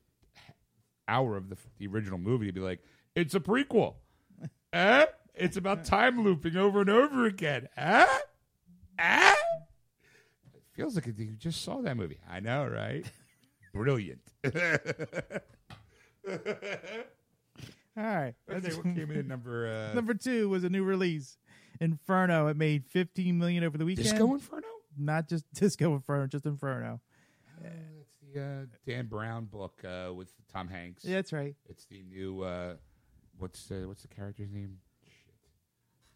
Speaker 2: hour of the the original movie and be like, it's a prequel. <laughs> eh? It's about time looping over and over again. Eh? Eh? It feels like you just saw that movie. I know, right? Brilliant.
Speaker 1: All right.
Speaker 2: Okay, what came in at number uh,
Speaker 1: Number two was a new release, Inferno. It made 15 million over the weekend.
Speaker 2: Disco Inferno?
Speaker 1: Not just <laughs> Disco Inferno, just Inferno.
Speaker 2: Uh, that's the uh, Dan Brown book uh, with Tom Hanks.
Speaker 1: Yeah, that's right.
Speaker 2: It's the new uh, what's uh, what's the character's name? Shit.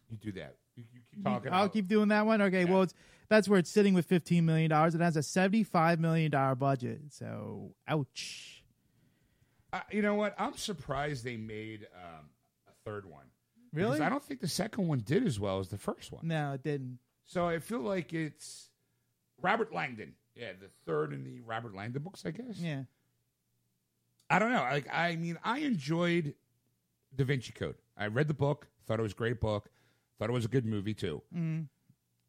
Speaker 2: You do that. You, you keep talking.
Speaker 1: I'll keep doing that one. Okay, well, it's, that's where it's sitting with 15 million dollars. It has a 75 million dollar budget. So, ouch.
Speaker 2: Uh, you know what? I'm surprised they made um, a third one.
Speaker 1: Really?
Speaker 2: Because I don't think the second one did as well as the first one.
Speaker 1: No, it didn't.
Speaker 2: So I feel like it's Robert Langdon. Yeah, the third in the Robert Langdon books, I guess.
Speaker 1: Yeah.
Speaker 2: I don't know. Like, I mean, I enjoyed Da Vinci Code. I read the book, thought it was a great book, thought it was a good movie too.
Speaker 1: Mm.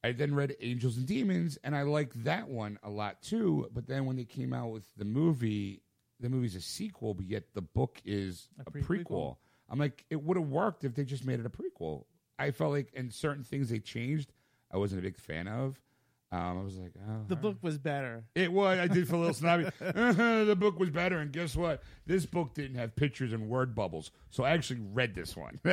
Speaker 2: I then read Angels and Demons, and I liked that one a lot too. But then when they came out with the movie, the movie's a sequel, but yet the book is
Speaker 1: A
Speaker 2: a,
Speaker 1: pre-
Speaker 2: prequel.
Speaker 1: prequel.
Speaker 2: I'm like, it would have worked if they just made it a prequel. I felt like in certain things they changed, I wasn't a big fan of. Um, I was like, oh,
Speaker 1: The book was better.
Speaker 2: It was. I did feel a little snobby. <laughs> Uh-huh, the book was better, and guess what? This book didn't have pictures and word bubbles, so I actually read this one. <laughs>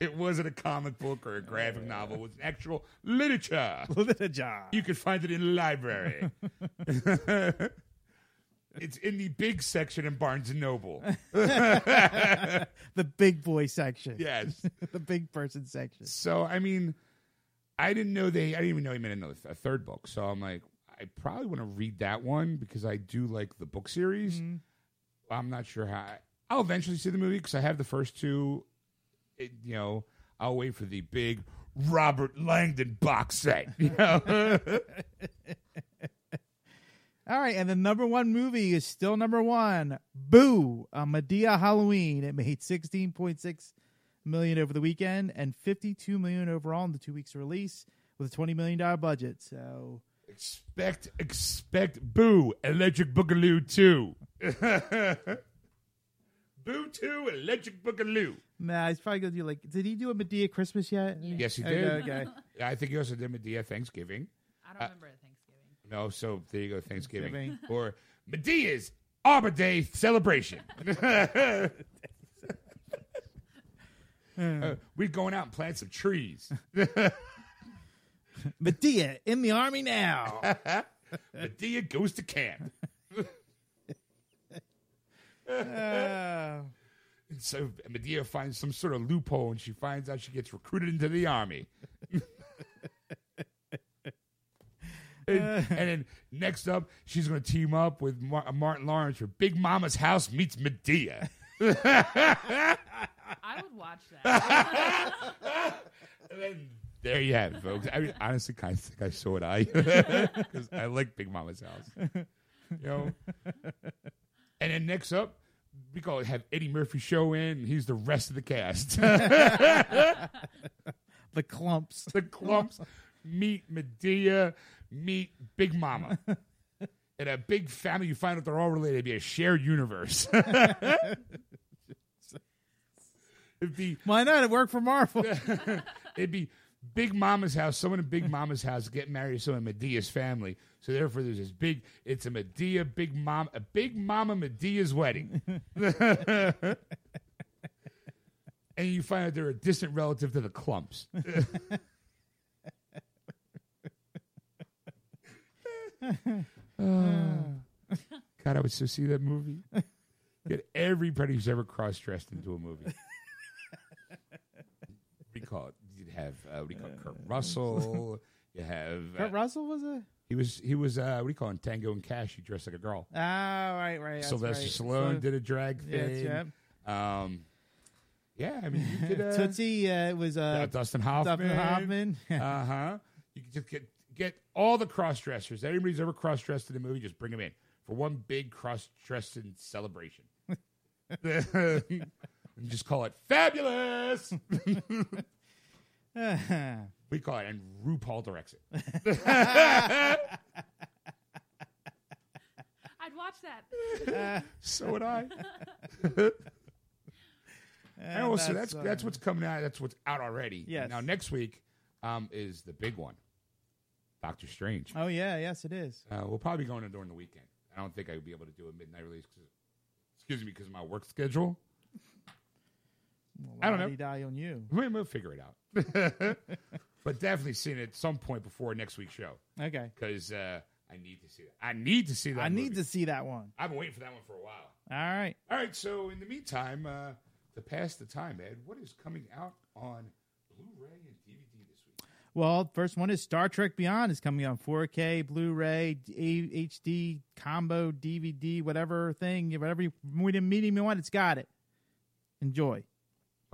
Speaker 2: it wasn't a comic book or a graphic novel; it was actual literature.
Speaker 1: job.
Speaker 2: You could find it in the library. <laughs> it's in the big section in Barnes and Noble.
Speaker 1: the big boy section.
Speaker 2: Yes.
Speaker 1: the big person section.
Speaker 2: So I mean, I didn't know they. I didn't even know he made another a third book. So I'm like, I probably want to read that one because I do like the book series. Mm-hmm. I'm not sure how. I'll eventually see the movie because I have the first two. It, you know, I'll wait for the big Robert Langdon box set. You know, <laughs>
Speaker 1: All right, and the number one movie is still number one. Boo! A Madea Halloween. It made sixteen point six million over the weekend and fifty two million overall in the two weeks of release with a twenty million dollar budget. So
Speaker 2: expect expect Boo Electric Boogaloo two. <laughs> Boo two Electric Boogaloo.
Speaker 1: nah, he's probably gonna do like. Did he do a Madea Christmas yet?
Speaker 2: Yes, he did.
Speaker 1: okay.
Speaker 2: I think he also did Madea Thanksgiving.
Speaker 3: I don't remember Thanksgiving.
Speaker 2: Uh, no, so there you go, Thanksgiving.
Speaker 1: Thanksgiving.
Speaker 2: or Madea's Arbor Day celebration. <laughs> <laughs> Uh, we're going out and plant some trees. <laughs>
Speaker 1: Madea in the army now. <laughs>
Speaker 2: Madea goes to camp.
Speaker 1: Uh, <laughs>
Speaker 2: And so Madea finds some sort of loophole and she finds out she gets recruited into the army. and, and then next up, she's going to team up with Mar- Martin Lawrence for Big Mama's House meets Madea.
Speaker 3: I would watch that. <laughs>
Speaker 2: And then there you have it, folks. I mean, honestly, kind of think I saw it. I <laughs> because I like Big Mama's house. You know. And then next up, we go have Eddie Murphy show in. And he's the rest of the cast.
Speaker 1: the Klumps.
Speaker 2: the Klumps meet Madea, meet Big Mama. In a big family, you find out they're all related. It'd be a shared universe. <laughs> It'd be
Speaker 1: Why not? It worked for Marvel. <laughs>
Speaker 2: It'd be Big Mama's house. Someone in Big Mama's house get married to someone in Madea's family. So therefore, there's this big. It's a Madea Big Mom, a Big Mama Madea's wedding. <laughs> and you find out they're a distant relative to the Klumps. Oh. God, I would so see that movie. <laughs> Get everybody who's ever cross dressed into a movie. we call it. You'd have uh, what do you call it? Kurt Russell. <laughs> You have uh,
Speaker 1: Kurt Russell was it?
Speaker 2: he was he was uh, what do you call it? Tango and Cash. He dressed like a girl.
Speaker 1: Ah, right, right.
Speaker 2: Sylvester
Speaker 1: right.
Speaker 2: Stallone
Speaker 1: So-
Speaker 2: did a drag thing.
Speaker 1: yeah.
Speaker 2: Um, yeah, I mean, you could <laughs> uh,
Speaker 1: Tootsie uh, was
Speaker 2: uh,
Speaker 1: uh,
Speaker 2: Dustin Hoffman.
Speaker 1: Dustin Hoffman.
Speaker 2: uh huh. You can just get get all the cross dressers. Everybody's ever cross dressed in a movie, just bring them in for one big cross dressing celebration. <laughs> and just call it fabulous. <laughs> we call it, and RuPaul directs it. <laughs>
Speaker 3: I'd watch that.
Speaker 2: So would I. And also, that's
Speaker 1: uh,
Speaker 2: that's what's coming out. That's what's out already.
Speaker 1: Yes.
Speaker 2: Now next week um, is the big one, Doctor Strange.
Speaker 1: Oh yeah, yes, it is.
Speaker 2: Uh, we'll probably be going in during the weekend. I don't think I'd be able to do a midnight release. 'cause- excuse me, because of my work schedule.
Speaker 1: Well,
Speaker 2: I don't know.
Speaker 1: die on you.
Speaker 2: We'll, we'll figure it out. <laughs> but definitely seeing it at some point before next week's show
Speaker 1: Okay,
Speaker 2: because uh, I need to see that. I need to see that.
Speaker 1: I need to see that one.
Speaker 2: I've been waiting for that one for a while.
Speaker 1: All right.
Speaker 2: All right. So in the meantime, uh, to pass the time, Ed, what is coming out on Blu-ray and DVD this week?
Speaker 1: Well, first one is Star Trek Beyond is coming on 4K, Blu-ray, HD, combo, DVD, whatever thing, whatever you, medium you want, it's got it. Enjoy.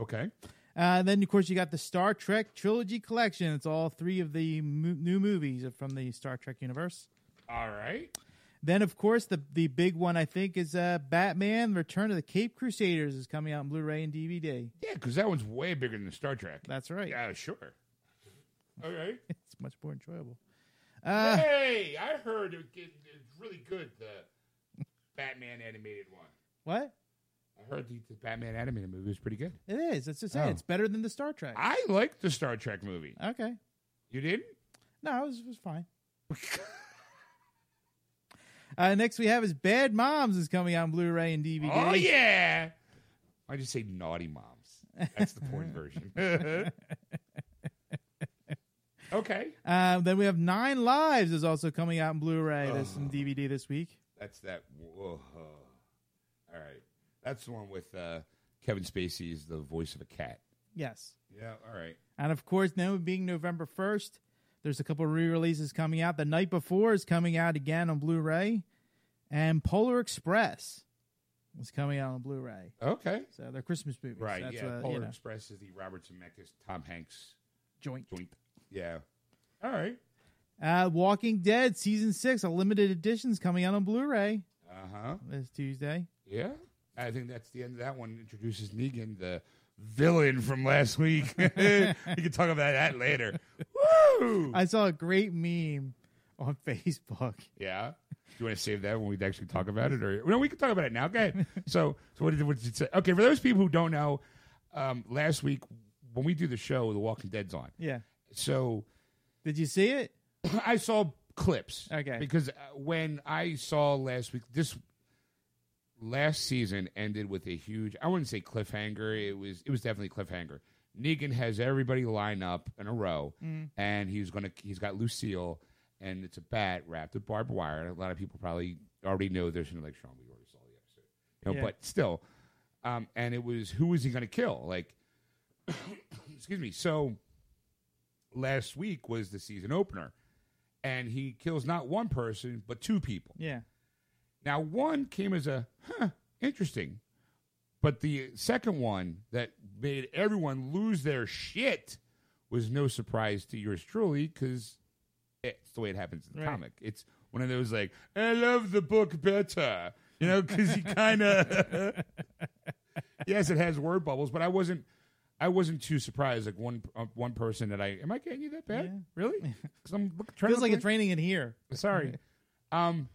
Speaker 2: Okay.
Speaker 1: Uh, then, of course, you got the Star Trek Trilogy Collection. It's all three of the mo- new movies from the Star Trek universe.
Speaker 2: All right.
Speaker 1: Then, of course, the the big one I think is uh, Batman: Return of the Caped Crusaders is coming out on Blu-ray and DVD.
Speaker 2: Yeah, because that one's way bigger than Star Trek.
Speaker 1: That's right.
Speaker 2: Yeah, sure. Right. <laughs>
Speaker 1: It's much more enjoyable. Uh,
Speaker 2: hey, I heard it, it, it's really good. The Batman animated one.
Speaker 1: what?
Speaker 2: I heard the, the Batman animated movie was pretty good.
Speaker 1: It is. It's just
Speaker 2: Oh.
Speaker 1: it's better than the Star Trek.
Speaker 2: I like the Star Trek movie.
Speaker 1: Okay.
Speaker 2: You didn't?
Speaker 1: No, it was, it was fine. <laughs> uh, next we have is Bad Moms is coming out on Blu-ray and DVD.
Speaker 2: Oh yeah. I just say naughty moms. That's the porn <laughs> version. Okay.
Speaker 1: Uh, then we have Nine Lives is also coming out in Blu-ray this and DVD this week.
Speaker 2: That's that. Whoa. All right. That's the one with uh, Kevin Spacey is the voice of a cat.
Speaker 1: Yes.
Speaker 2: Yeah. All right.
Speaker 1: And of course, now being November 1st, there's a couple re-releases coming out. The night before is coming out again on Blu-ray, and Polar Express is coming out on Blu-ray.
Speaker 2: Okay.
Speaker 1: So they're Christmas movies.
Speaker 2: Right.
Speaker 1: That's
Speaker 2: yeah. Polar
Speaker 1: you know,
Speaker 2: Express is the Robert Zemeckis, Tom Hanks
Speaker 1: joint.
Speaker 2: joint. Yeah. All right.
Speaker 1: Uh, Walking Dead season six, a limited edition, is coming out on Blu-ray
Speaker 2: Uh huh.
Speaker 1: this Tuesday.
Speaker 2: Yeah. I think that's the end of that one. Introduces Negan, the villain from last week. <laughs> we can talk about that later. Woo!
Speaker 1: I saw a great meme on <laughs> Facebook.
Speaker 2: Yeah. Do you want to save that when we actually talk about it, or no? We can talk about it now. Okay. <laughs> so, so what did, what did it say? Okay, for those people who don't know, um, last week when we do the show, The Walking Dead's on.
Speaker 1: Yeah.
Speaker 2: So
Speaker 1: Did you see it? <laughs>
Speaker 2: I saw clips.
Speaker 1: Okay.
Speaker 2: Because uh, when I saw last week, this last season ended with a huge. I wouldn't say cliffhanger. It was. It was definitely cliffhanger. Negan has everybody line up in a row, and he's gonna. He's got Lucille, and it's a bat wrapped with barbed wire. A lot of people probably already know this. And like Sean, we already saw the episode. You know,
Speaker 1: Yeah.
Speaker 2: but still, um, and it was who was he gonna kill? Like, <coughs> excuse me. So last week was the season opener and he kills not one person but two people.
Speaker 1: Yeah.
Speaker 2: Now one came as a huh, interesting, but the second one that made everyone lose their shit was no surprise to yours truly because it's the way it happens in the
Speaker 1: Right.
Speaker 2: comic. It's one of those like I love the book better, you know, because he kind of <laughs> <laughs> yes, it has word bubbles, but I wasn't. I wasn't too surprised. Like one uh, one person that I am I getting you that bad?
Speaker 1: Yeah.
Speaker 2: Really? <laughs> Because I'm look, trying
Speaker 1: Feels like it's raining in here. <laughs>
Speaker 2: Sorry. <laughs> um,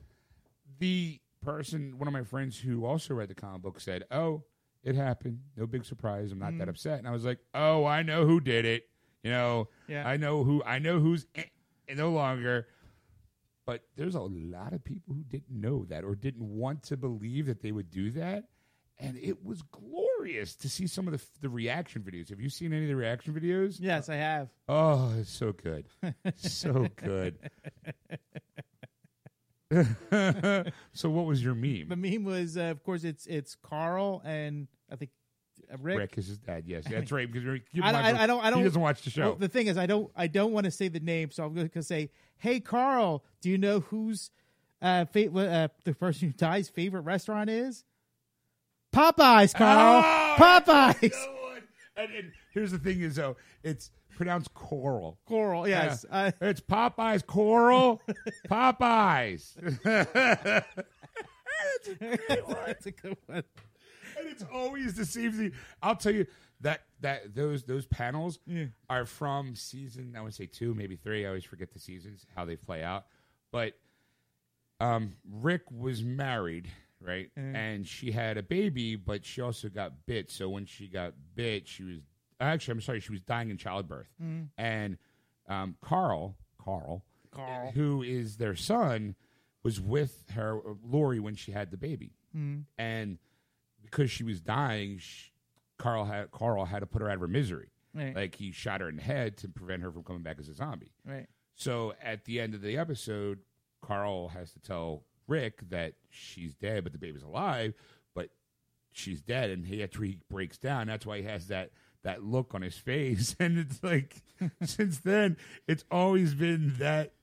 Speaker 2: the person, one of my friends who also read the comic book, said, "Oh, it happened. No big surprise. I'm not
Speaker 1: Mm.
Speaker 2: that upset." And I was like, "Oh, I know who did it. You know,
Speaker 1: Yeah.
Speaker 2: I know who. I know who's eh, no longer." But there's a lot of people who didn't know that or didn't want to believe that they would do that. And it was glorious to see some of the the reaction videos. Have you seen any of the reaction videos?
Speaker 1: Yes, I have.
Speaker 2: Oh, it's so good. so good. <laughs> so what was your meme?
Speaker 1: The meme was, uh, of course, it's it's Carl and I think uh, Rick.
Speaker 2: Rick is his dad. Yes, <laughs> that's right. Because you're- keep
Speaker 1: I,
Speaker 2: mind,
Speaker 1: I, I don't. I don't.
Speaker 2: He doesn't watch the show.
Speaker 1: Well, the thing is, I don't. I don't want to say the name, so I'm going to say, "Hey, Carl, do you know who's uh, fa- uh, the person who dies' favorite restaurant is?" Popeyes, Carl.
Speaker 2: Oh,
Speaker 1: Popeyes.
Speaker 2: that's one. And, and here's the thing: is though it's pronounced coral.
Speaker 1: Coral. Yes.
Speaker 2: Yeah. It's Popeyes coral. <laughs> Popeyes. <laughs> <laughs>
Speaker 1: that's a good one.
Speaker 2: and it's always the same thing. I'll tell you that that those those panels
Speaker 1: Yeah.
Speaker 2: are from season. I would say two, maybe three. I always forget the seasons how they play out. But um, Rick was married, right, mm. and she had a baby, but she also got bit. So when she got bit, she was actually I'm sorry, she was dying in childbirth, mm. and um, Carl, Carl,
Speaker 1: Carl.
Speaker 2: who is their son, was with her Lori when she had the baby, mm. and because she was dying, sh Carl had Carl had to put her out of her misery.
Speaker 1: Right.
Speaker 2: Like he shot her in the head to prevent her from coming back as a zombie.
Speaker 1: Right.
Speaker 2: So at the end of the episode, Carl has to tell Rick that she's dead, but the baby's alive, but she's dead, and he after he breaks down, that's why he has that that look on his face, <laughs> and it's like <laughs> since then, it's always been that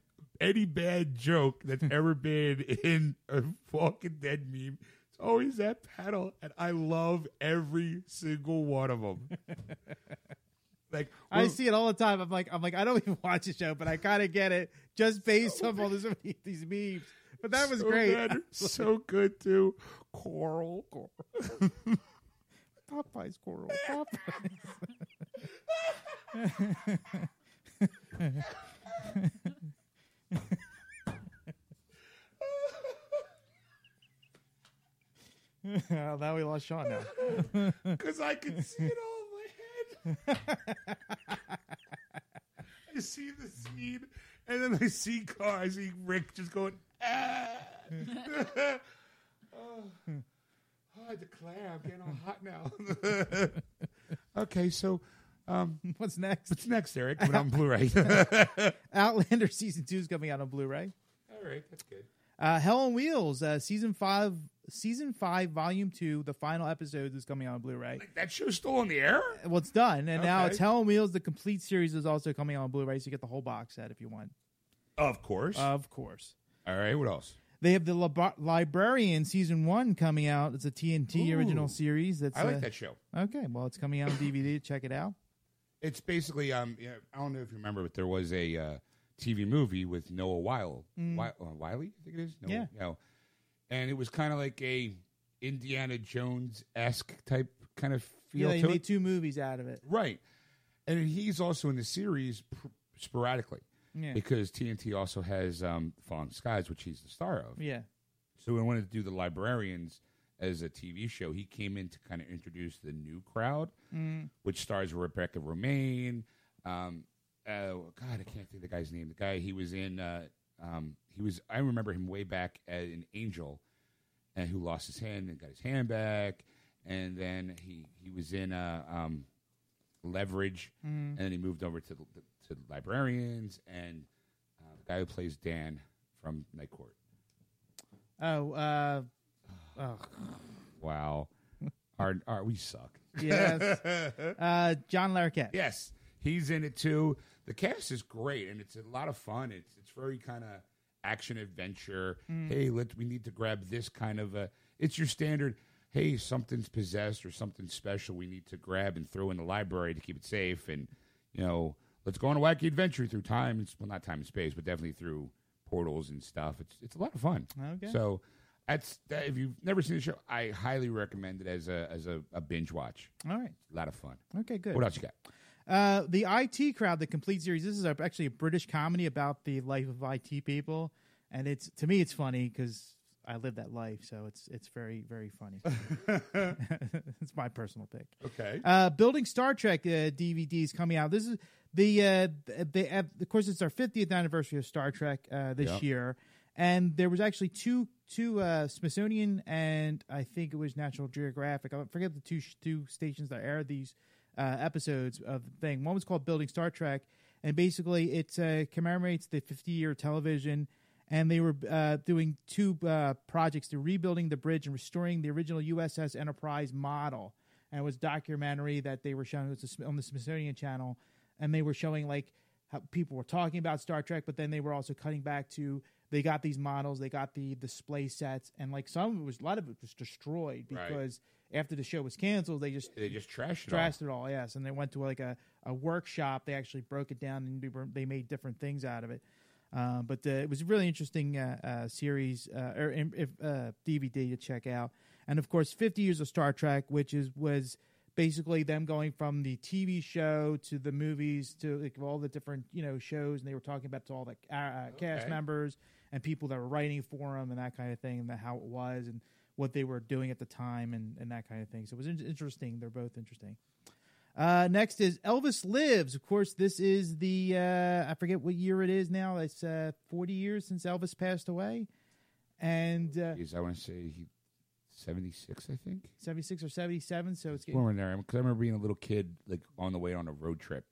Speaker 2: any bad joke that's <laughs> ever been in a Walking Dead meme. It's always that panel, and I love every single one of them. like
Speaker 1: I see it all the time. I'm like, I'm like, I don't even watch the show, but I kind of get it just based on all this, these memes. But that was
Speaker 2: so
Speaker 1: great.
Speaker 2: good. <laughs> so good too. Coral.
Speaker 1: Popeyes, Coral. <laughs> Popeyes. well, now we lost Sean now. <laughs>
Speaker 2: Because I could see it all in my head. I see the scene, and then I see Car, I see Rick just going. Oh, I declare, I'm getting all hot now. <laughs> okay, so um, <laughs>
Speaker 1: What's next?
Speaker 2: what's next, Eric? But on Blu-ray. <laughs>
Speaker 1: Outlander season two is coming out on Blu-ray.
Speaker 2: all right, that's good.
Speaker 1: Uh, Hell on Wheels uh, season five, season five, volume two, the final episode is coming out on Blu-ray.
Speaker 2: Like, that show's still on the air.
Speaker 1: Well, it's done, and now it's Hell on Wheels. The complete series is also coming out on Blu-ray, so you get the whole box set if you want.
Speaker 2: Of course.
Speaker 1: Of course.
Speaker 2: All right, what else?
Speaker 1: They have the Lib- Librarian season one coming out. It's a TNT
Speaker 2: Ooh.
Speaker 1: original series. That's
Speaker 2: I like
Speaker 1: uh,
Speaker 2: that show.
Speaker 1: Okay, well, it's coming out on DVD. <laughs> Check it out.
Speaker 2: It's basically um, yeah, I don't know if you remember, but there was a uh, TV movie with Noah Wyle, Wi- uh, Wiley, I think it is. Noah,
Speaker 1: Yeah.
Speaker 2: no. and it was kind of like a Indiana Jones esque type kind of feel
Speaker 1: yeah, they made
Speaker 2: it,
Speaker 1: two movies out of it.
Speaker 2: right? And he's also in the series pr- sporadically
Speaker 1: Yeah,
Speaker 2: because TNT also has um, Falling Skies, which he's the star of.
Speaker 1: yeah,
Speaker 2: So we wanted to do the Librarians as a TV show. He came in to kind of introduce the new crowd,
Speaker 1: Mm.
Speaker 2: which stars Rebecca Romijn. Um, uh, God, I can't think of the guy's name. The guy he was in. Uh, um, he was. I remember him way back as an Angel, and who lost his hand and got his hand back. And then he he was in uh, um, Leverage, and then he moved over to the, to Librarians and uh, the guy who plays Dan from Night Court.
Speaker 1: Oh, uh, oh,
Speaker 2: Wow. our, our, we suck.
Speaker 1: yes. <laughs> uh, John Larroquette.
Speaker 2: Yes, he's in it too. The cast is great, and it's a lot of fun. It's it's very kind of action adventure. Hey, let we need to grab this kind of a. It's your standard. Hey, something's possessed or something special. We need to grab and throw in the library to keep it safe, and you know, let's go on a wacky adventure through time. It's, well, not time and space, but definitely through portals and stuff. It's it's a lot of fun.
Speaker 1: Okay.
Speaker 2: So. That's that, if you've never seen the show, I highly recommend it as a as a, a binge watch.
Speaker 1: All right.
Speaker 2: A lot of fun.
Speaker 1: Okay, good.
Speaker 2: What else you got?
Speaker 1: Uh, the IT crowd, the complete series. This is a, actually a British comedy about the life of IT people, and it's to me it's funny because I live that life, so it's it's very very funny. <laughs> <laughs> it's my personal pick.
Speaker 2: Okay.
Speaker 1: Uh, Building Star Trek uh, DVDs coming out. This is the uh, they have, of course it's our 50th anniversary of Star Trek uh, this
Speaker 2: Yep.
Speaker 1: year, and there was actually two two uh, Smithsonian and I think it was National Geographic. I forget the two sh- two stations that aired these uh, episodes of the thing. One was called Building Star Trek, and basically it uh, commemorates the 50 year television. And they were uh, doing two uh, projects: to rebuilding the bridge and restoring the original USS Enterprise model and it was a documentary that they were showing it was on the Smithsonian Channel, and they were showing like how people were talking about Star Trek, but then they were also cutting back to they got these models, they got the display sets, and like some of it was a lot of it was destroyed
Speaker 2: Right.
Speaker 1: because after the show was canceled, they just
Speaker 2: They just trashed it. all.
Speaker 1: trashed it all. Yes, and they went to like a, a workshop. They actually broke it down and they, were, they made different things out of it. Uh, but uh, it was a really interesting uh, uh, series uh, or if, DVD to check out. And of course, 50 years of Star Trek, which is was basically them going from the TV show to the movies to like all the different you know shows, and they were talking about to all the uh, uh, cast members and people that were writing for them and that kind of thing, and the, how it was and what they were doing at the time and, and that kind of thing. So it was in- interesting. They're both interesting. Uh, next is Elvis Lives. Of course, this is the uh, I forget what year it is now. It's uh, forty years since Elvis passed away, and uh,
Speaker 2: Jeez, I want to say he seventy six. I think.
Speaker 1: seventy six or seventy seven. So it's getting
Speaker 2: Somewhere in there, because I remember being a little kid, like on the way on a road trip.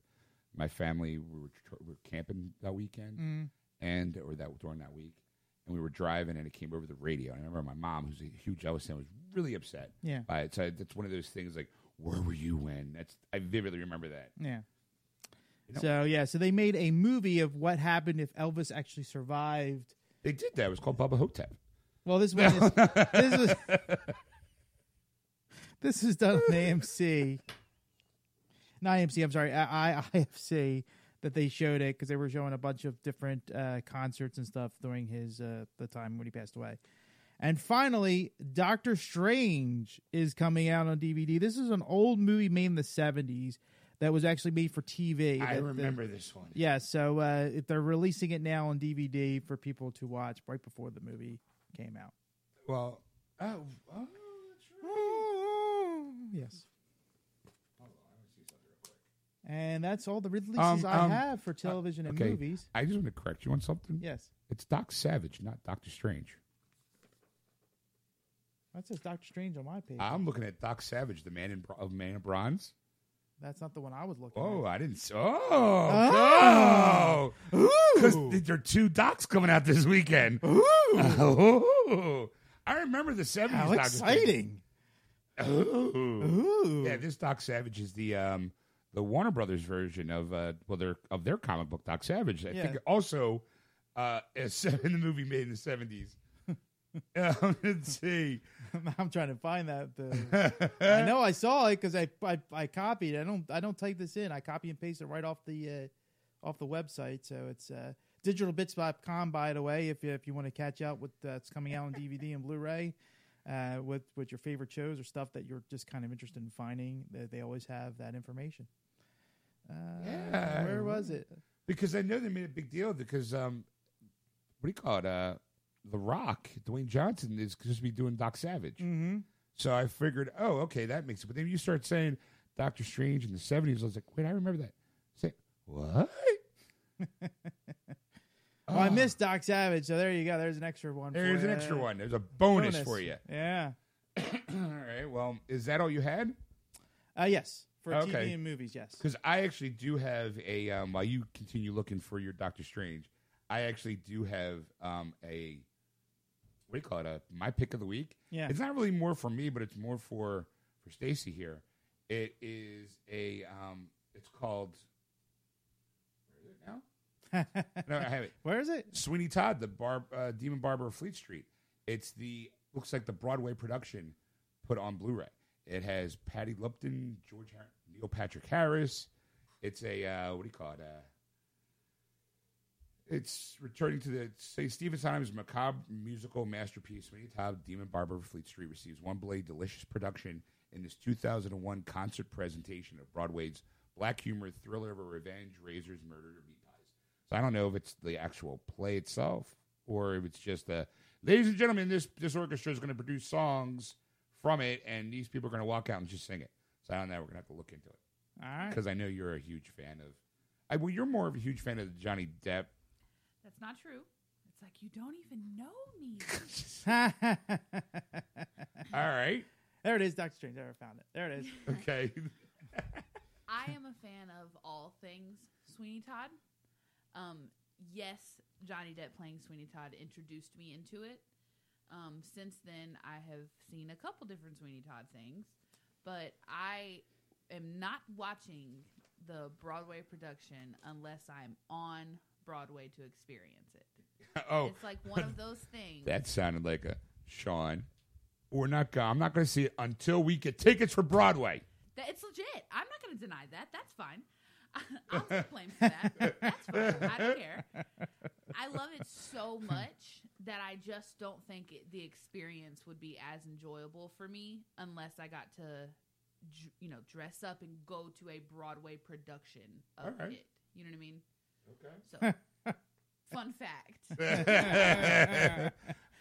Speaker 2: My family we were, tr- we were camping that weekend,
Speaker 1: Mm.
Speaker 2: and or that during that week, and we were driving, and it came over the radio. And I remember my mom, who's a huge Elvis fan, was really upset
Speaker 1: yeah,
Speaker 2: by it. So that's one of those things like, where were you when? That's I vividly remember that.
Speaker 1: yeah.
Speaker 2: You know-
Speaker 1: So yeah, so they made a movie of what happened if Elvis actually survived.
Speaker 2: They did that. It was called Bubba Ho-Tep.
Speaker 1: Well, this one is this is <laughs> this is done on AMC, not AMC. I'm sorry, I, I- IFC that they showed it because they were showing a bunch of different uh, concerts and stuff during his uh, the time when he passed away. And finally, Doctor Strange is coming out on DVD. This is an old movie made in the 70s that was actually made for TV.
Speaker 2: I
Speaker 1: That the-
Speaker 2: remember this one.
Speaker 1: yeah, so uh, if they're releasing it now on DVD for people to watch right before the movie came out.
Speaker 2: Well, oh, oh, that's <laughs> right.
Speaker 1: Yes. And that's all the releases
Speaker 2: Um,
Speaker 1: I
Speaker 2: um,
Speaker 1: have for television and
Speaker 2: okay.
Speaker 1: movies.
Speaker 2: I just want to correct you on something.
Speaker 1: Yes.
Speaker 2: It's Doc Savage, not Doctor Strange.
Speaker 1: That says Doctor Strange on my page.
Speaker 2: I'm looking at Doc Savage, the man in bro- of Man of Bronze.
Speaker 1: That's not the one I was looking at.
Speaker 2: Oh,
Speaker 1: at.
Speaker 2: I didn't. s- Oh, because there are two docs coming out this weekend. <laughs> Oh, I remember the '70s.
Speaker 1: How
Speaker 2: Doctor Strange.
Speaker 1: exciting.
Speaker 2: Oh.
Speaker 1: Ooh.
Speaker 2: Yeah, this Doc Savage is the um the Warner Brothers version of uh well their of their comic book Doc Savage. I
Speaker 1: Yeah.
Speaker 2: think also uh <laughs> is in the movie made in the seventies. <laughs> uh, let's see.
Speaker 1: I'm trying to find that. The, <laughs> I know I saw it because I, I I copied. I don't I don't type this in. I copy and paste it right off the uh, off the website. So it's uh, digitalbits.com. By the way, if you, if you want to catch out with uh, coming out on DVD and Blu-ray, uh, with with your favorite shows or stuff that you're just kind of interested in finding, they, they always have that information. Uh,
Speaker 2: Yeah.
Speaker 1: where was it?
Speaker 2: Because I know they made a big deal because um what do you call it? The Rock, Dwayne Johnson is supposed to be doing Doc Savage.
Speaker 1: Mm-hmm.
Speaker 2: So I figured, oh, okay, that makes it. But then you start saying Doctor Strange in the seventies, I was like, wait, I remember that. Say what? <laughs>
Speaker 1: Oh, I
Speaker 2: Oh.
Speaker 1: missed Doc Savage, so there you go. There's an extra one.
Speaker 2: There's an extra one. There's a bonus, for you.
Speaker 1: Yeah. <coughs>
Speaker 2: all right. Well, is that all you had?
Speaker 1: Uh, yes, for
Speaker 2: Okay.
Speaker 1: TV and movies. Yes.
Speaker 2: Because I actually do have a. Um, while you continue looking for your Doctor Strange, I actually do have um, a. What do you call it? A my pick of the week.
Speaker 1: Yeah.
Speaker 2: It's not really more for me, but it's more for for Stacy here. It is a. Um, it's called. Where is it now? <laughs> No, I have it.
Speaker 1: Where is it?
Speaker 2: Sweeney Todd, the bar, uh, Demon Barber of Fleet Street. It's the looks like the Broadway production put on Blu-ray. It has Patti LuPone, George Har- Neil Patrick Harris. It's a uh, what do you call it? Uh, it's returning to the say Stephen Sondheim's macabre musical masterpiece. Sweeney Todd, Demon Barber of Fleet Street receives one blade delicious production in this 2001 concert presentation of Broadway's black humor thriller of a revenge, razors, murder, or meat pies. So I don't know if it's the actual play itself or if it's just a ladies and gentlemen, this this orchestra is going to produce songs from it, and these people are going to walk out and just sing it. So I don't know. We're going to have to look into it
Speaker 1: All right.
Speaker 2: because I know you're a huge fan of. I, well, you're more of a huge fan of Johnny Depp.
Speaker 3: That's not true. It's like you don't even know me. <laughs>
Speaker 2: All right.
Speaker 1: there it is, Doctor Strange. There, I found it. There it is. <laughs>
Speaker 2: Okay. <laughs>
Speaker 3: I am a fan of all things Sweeney Todd. Um, yes, Johnny Depp playing Sweeney Todd introduced me into it. Um, since then, I have seen a couple different Sweeney Todd things, but I am not watching the Broadway production unless I'm on Broadway to experience it. <laughs>
Speaker 2: oh,
Speaker 3: It's like one of those things.
Speaker 2: that sounded like a Sean. We're not. Go- I'm not going to see it until we get tickets for Broadway.
Speaker 3: That it's legit. I'm not going to deny that. That's fine. <laughs> I'll take blame for that. That's fine. I don't care. I love it so much that I just don't think it, the experience would be as enjoyable for me unless I got to, you know, dress up and go to a Broadway production of
Speaker 2: All right.
Speaker 3: it. You know what I mean?
Speaker 2: Okay.
Speaker 3: So, <laughs> fun fact. <laughs>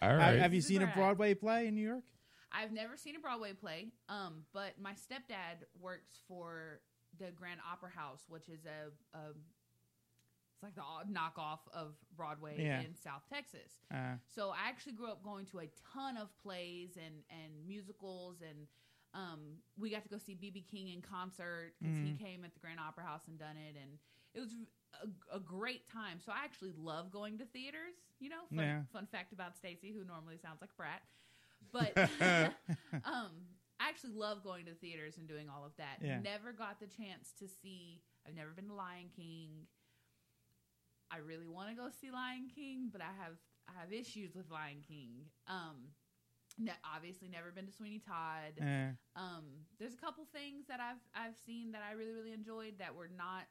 Speaker 2: All
Speaker 1: Ha- Have you seen a
Speaker 3: Super
Speaker 1: Broadway play in New York?
Speaker 3: I've never seen a Broadway play, um, but my stepdad works for the Grand Opera House, which is a, a it's like the knockoff of Broadway
Speaker 1: Yeah.
Speaker 3: in South Texas.
Speaker 1: Uh,
Speaker 3: So I actually grew up going to a ton of plays and and musicals, and um, we got to go see BB King in concert because he came at the Grand Opera House and done it, and it was a, a great time. So I actually love going to theaters. You know, fun,
Speaker 1: Yeah.
Speaker 3: fun fact about Stacy, who normally sounds like a brat, but <laughs> um, I actually love going to theaters and doing all of that.
Speaker 1: Yeah.
Speaker 3: Never got the chance to see. I've never been to Lion King. I really want to go see Lion King, but I have I have issues with Lion King. Um, ne- obviously never been to Sweeney Todd. Um, there's a couple things that I've I've seen that I really really enjoyed that were not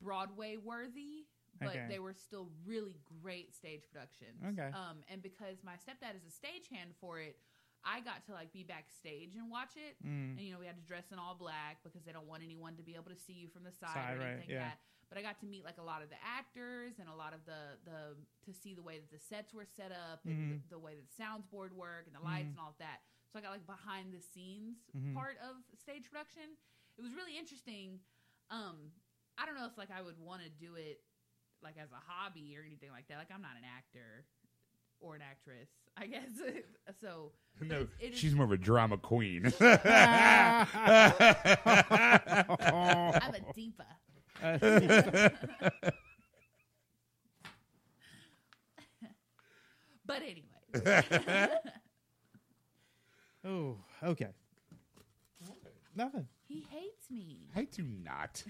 Speaker 3: Broadway worthy, but
Speaker 1: Okay.
Speaker 3: they were still really great stage productions.
Speaker 1: Okay.
Speaker 3: Um, and because my stepdad is a stagehand for it, I got to like be backstage and watch it.
Speaker 1: mm,
Speaker 3: And you know, we had to dress in all black because they don't want anyone to be able to see you from the side,
Speaker 1: Side,
Speaker 3: or
Speaker 1: right,
Speaker 3: anything
Speaker 1: yeah.
Speaker 3: like that. But I got to meet like a lot of the actors and a lot of the the to see the way that the sets were set up and
Speaker 1: Mhm.
Speaker 3: the, the way that the sounds board work and the lights
Speaker 1: Mhm.
Speaker 3: and all of that. So I got like behind the scenes
Speaker 1: Mhm.
Speaker 3: part of stage production. It was really interesting. Um, I don't know if like I would want to do it like as a hobby or anything like that. Like I'm not an actor or an actress, I guess. <laughs> so <laughs>
Speaker 2: No,
Speaker 3: it's- it is-
Speaker 2: she's more of a drama queen. <laughs>
Speaker 3: I'm a diva. but anyway,
Speaker 1: oh, okay. Nothing.
Speaker 3: he hates me.
Speaker 2: I do not.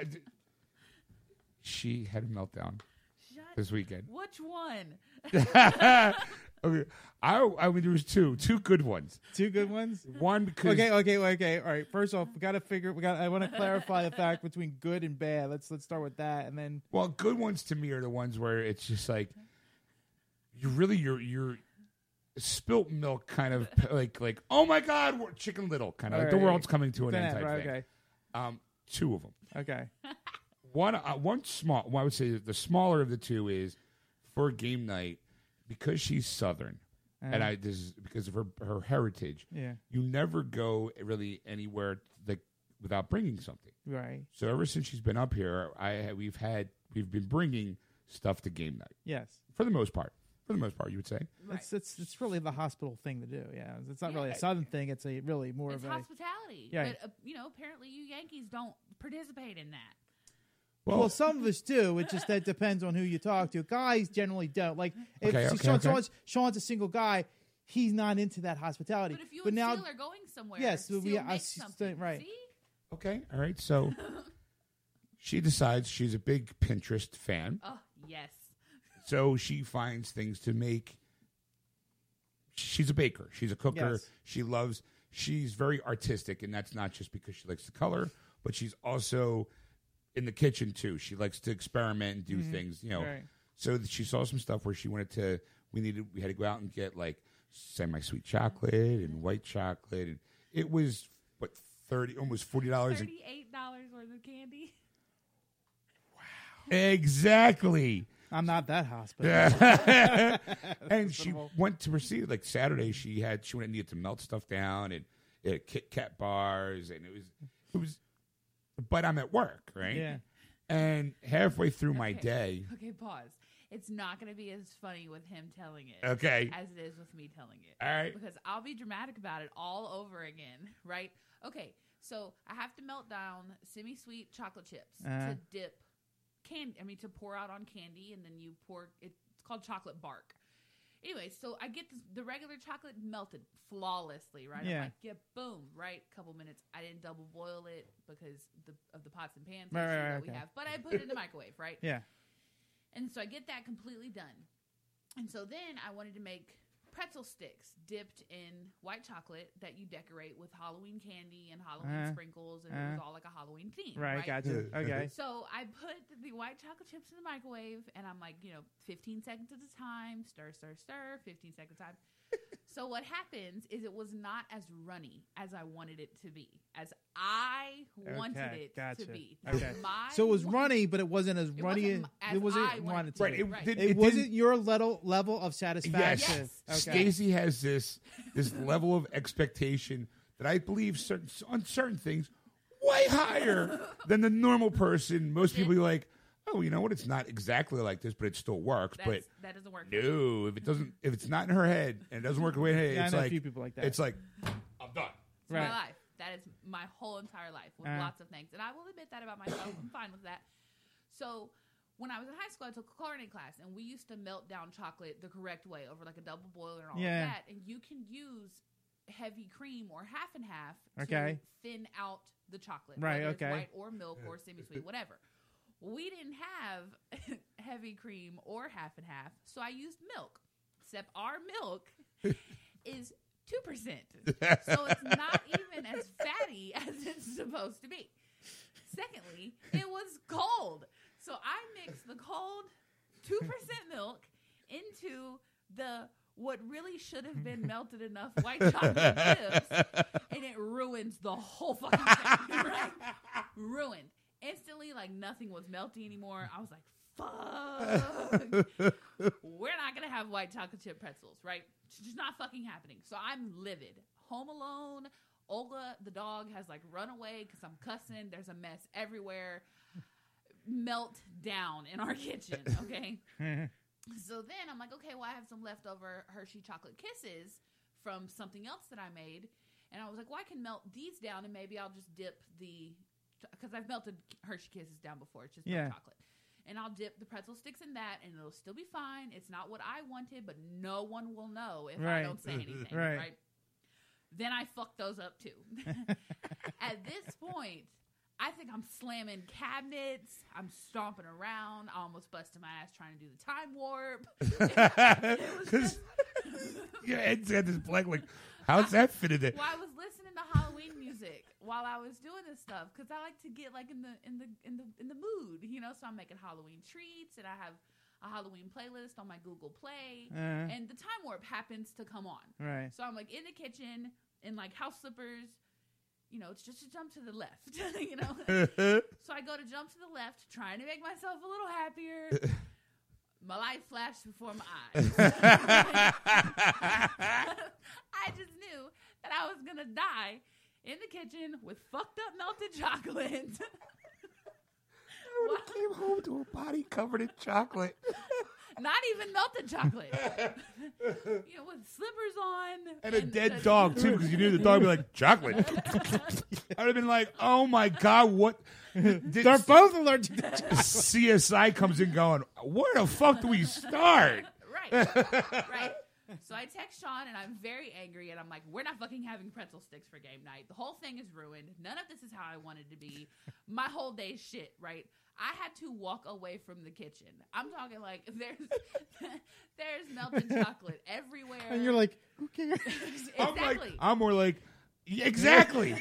Speaker 2: I d- she had a meltdown
Speaker 3: Shut.
Speaker 2: this weekend.
Speaker 3: Which one? <laughs>
Speaker 2: okay, I I mean there was two two good ones.
Speaker 1: Two good ones.
Speaker 2: One because
Speaker 1: Okay, okay, okay. All right. First off, we got to figure. We got. I want to clarify the fact between good and bad. Let's let's start with that, and then
Speaker 2: well, good ones to me are the ones where it's just like you really you're you're spilt milk kind of like like oh my god we're chicken little kind of like the
Speaker 1: Alright.
Speaker 2: world's coming to an end
Speaker 1: That,
Speaker 2: type
Speaker 1: right,
Speaker 2: thing.
Speaker 1: okay,
Speaker 2: Um, two of them.
Speaker 1: okay. <laughs>
Speaker 2: One, uh, one small. Well, I would say the smaller of the two is for game night because she's Southern, and
Speaker 1: Uh,
Speaker 2: I this is because of her her heritage.
Speaker 1: Yeah.
Speaker 2: You never go really anywhere like without bringing something.
Speaker 1: Right.
Speaker 2: So ever since she's been up here, I we've had we've been bringing stuff to game night
Speaker 1: Yes.
Speaker 2: for the most part. For the most part, you would say.
Speaker 1: It's it's it's really the hospital thing to do. Yeah. It's not
Speaker 3: Yeah.
Speaker 1: really a southern thing. It's a really more
Speaker 3: It's
Speaker 1: of a.
Speaker 3: hospitality.
Speaker 1: Yeah.
Speaker 3: But, uh, you know, apparently you Yankees don't participate in that.
Speaker 1: Well, some of us do. It just that depends on who you talk to. Guys generally don't. Like if
Speaker 2: Okay, okay,
Speaker 1: Sean,
Speaker 2: okay.
Speaker 1: Sean's, Sean's a single guy, he's not into that hospitality.
Speaker 3: But if you
Speaker 1: but
Speaker 3: and
Speaker 1: now,
Speaker 3: Seal are going somewhere,
Speaker 1: Yes,
Speaker 3: Seal
Speaker 1: we- I
Speaker 3: makes
Speaker 1: see-
Speaker 3: something.
Speaker 1: right.
Speaker 3: See?
Speaker 2: Okay, all right. So <laughs> she decides she's a big Pinterest fan.
Speaker 3: Oh, yes.
Speaker 2: So she finds things to make. She's a baker. She's a cooker.
Speaker 1: Yes.
Speaker 2: She loves. She's very artistic, and that's not just because she likes the color, but she's also in the kitchen too. She likes to experiment and do things. You know.
Speaker 1: Mm-hmm. Right.
Speaker 2: So she saw some stuff where she wanted to. We needed. We had to go out and get like semi-sweet chocolate and white chocolate, and it was what thirty, almost forty dollars.
Speaker 3: Thirty-eight dollars worth of candy. Wow!
Speaker 2: Exactly.
Speaker 1: I'm not that hospital. <laughs>
Speaker 2: and she went to receive like Saturday. She had she went and needed to melt stuff down and it had Kit Kat bars and it was it was. But I'm at work, right?
Speaker 1: Yeah.
Speaker 2: And halfway through my
Speaker 3: Okay.
Speaker 2: day,
Speaker 3: Okay, pause. It's not going to be as funny with him telling it
Speaker 2: okay,
Speaker 3: as it is with me telling it.
Speaker 2: all right,
Speaker 3: because I'll be dramatic about it all over again, right? Okay, so I have to melt down semi-sweet chocolate chips
Speaker 1: Uh-huh.
Speaker 3: to dip candy. I mean, to pour out on candy, and then you pour. It's called chocolate bark. Anyway, so I get this, the regular chocolate melted flawlessly, right?
Speaker 1: Yeah.
Speaker 3: I'm like, yeah, boom, right? A couple minutes. I didn't double boil it because the, of the pots and pans
Speaker 1: Right, right,
Speaker 3: that we
Speaker 1: okay.
Speaker 3: have, but I put it in the microwave, right? <laughs>
Speaker 1: Yeah.
Speaker 3: And so I get that completely done. And so then I wanted to make pretzel sticks dipped in white chocolate that you decorate with Halloween candy and Halloween
Speaker 1: Uh,
Speaker 3: sprinkles, and it was all like a Halloween theme.
Speaker 1: Right.
Speaker 3: Right.
Speaker 1: Gotcha. Okay. <laughs>
Speaker 3: So I put the white chocolate chips in the microwave, and I'm like, you know, 15 seconds at a time, stir, stir, stir, 15 seconds time. So what happens is it was not as runny as I wanted it to be, as I wanted
Speaker 1: Okay,
Speaker 3: it
Speaker 1: gotcha.
Speaker 3: to be.
Speaker 1: Okay.
Speaker 3: My
Speaker 1: So it was runny, but it wasn't as
Speaker 3: It
Speaker 1: runny.
Speaker 3: wasn't
Speaker 1: as
Speaker 3: as
Speaker 1: it wasn't
Speaker 3: I wanted
Speaker 1: wanted
Speaker 3: it
Speaker 1: to.
Speaker 2: right.
Speaker 1: be.
Speaker 2: It,
Speaker 3: Right.
Speaker 2: did,
Speaker 1: It,
Speaker 2: it
Speaker 1: wasn't your level level of satisfaction.
Speaker 3: Yes.
Speaker 1: Okay.
Speaker 2: Stacey has this this level of expectation that I believe certain on certain things way higher than the normal person. Most people are like, oh, you know what? It's not exactly like this, but it still works. but
Speaker 3: that doesn't work.
Speaker 2: no, if it doesn't, if it's not in her head and it doesn't work the way in her head,
Speaker 1: Yeah, I
Speaker 2: it's
Speaker 1: know a
Speaker 2: like
Speaker 1: few people like that.
Speaker 2: It's like I'm done.
Speaker 3: It's
Speaker 1: Right.
Speaker 3: my life. That is my whole entire life with
Speaker 1: Uh.
Speaker 3: lots of things. And I will admit that about myself. I'm fine with that. So when I was in high school, I took a culinary class, and we used to melt down chocolate the correct way over like a double boiler and all
Speaker 1: Yeah.
Speaker 3: of that. And you can use heavy cream or half and half
Speaker 1: Okay.
Speaker 3: to thin out the chocolate,
Speaker 1: Right,
Speaker 3: whether it's
Speaker 1: okay.
Speaker 3: white or milk or semi-sweet, whatever. We didn't have <laughs> heavy cream or half and half, so I used milk. Except our milk <laughs> is two percent, <laughs> so it's not even as fatty as it's supposed to be. Secondly, it was cold, so I mixed the cold two percent milk into the what really should have been melted enough white chocolate chips, and it ruins the whole fucking thing. Right? Ruined instantly. Like nothing was melty anymore. I was like, <laughs> "Fuck." We're not gonna have white chocolate chip pretzels, right? It's just not fucking happening. So I'm livid. Home Alone, Olga The dog has like run away because I'm cussing. There's a mess everywhere. Melt down in our kitchen. <laughs> Okay. so then I'm like, okay, well, I have some leftover Hershey chocolate kisses from something else that I made. And I was like, well, I can melt these down and maybe I'll just dip the, because I've melted Hershey kisses down before. It's just
Speaker 1: Yeah.
Speaker 3: chocolate. And I'll dip the pretzel sticks in that and it'll still be fine. It's not what I wanted, but no one will know if I don't say anything. <laughs>
Speaker 1: Right.
Speaker 3: right? Then I fuck those up too. <laughs> At this point, I think I'm slamming cabinets. I'm stomping around. I almost busted my ass trying to do the time warp. <laughs>
Speaker 2: Because your head's got this blank. Like, how's that fit in there?
Speaker 3: Well, I was listening to Halloween music while I was doing this stuff because I like to get like in the in the in the in the mood, you know. So I'm making Halloween treats, and I have a Halloween playlist on my Google Play,
Speaker 1: Uh,
Speaker 3: and the time warp happens to come on.
Speaker 1: right.
Speaker 3: So I'm like in the kitchen in like house slippers. You know, it's just a jump to the left. <laughs> you know, <laughs> so I go to jump to the left, trying to make myself a little happier. <laughs> My life flashed before my eyes. I just knew that I was gonna die in the kitchen with fucked up melted chocolate. <laughs>
Speaker 2: I came home to a body covered in chocolate. <laughs>
Speaker 3: Not even melted chocolate. <laughs> you know, with slippers on
Speaker 2: And a dead
Speaker 3: the-
Speaker 2: dog, too, because you knew the dog would be like, chocolate. I would have been like, oh my God, what? Did
Speaker 1: They're both allergic to chocolate.
Speaker 2: CSI comes in going, where the fuck do we start?
Speaker 3: Right. right. So I text Sean and I'm very angry and I'm like, we're not fucking having pretzel sticks for game night. The whole thing is ruined. None of this is how I wanted to be. <laughs> My whole day's shit, right? I had to walk away from the kitchen. I'm talking like <laughs> there's <laughs> there's melted chocolate everywhere.
Speaker 1: And you're like, who cares?
Speaker 2: I'm like. I'm more like, exactly. do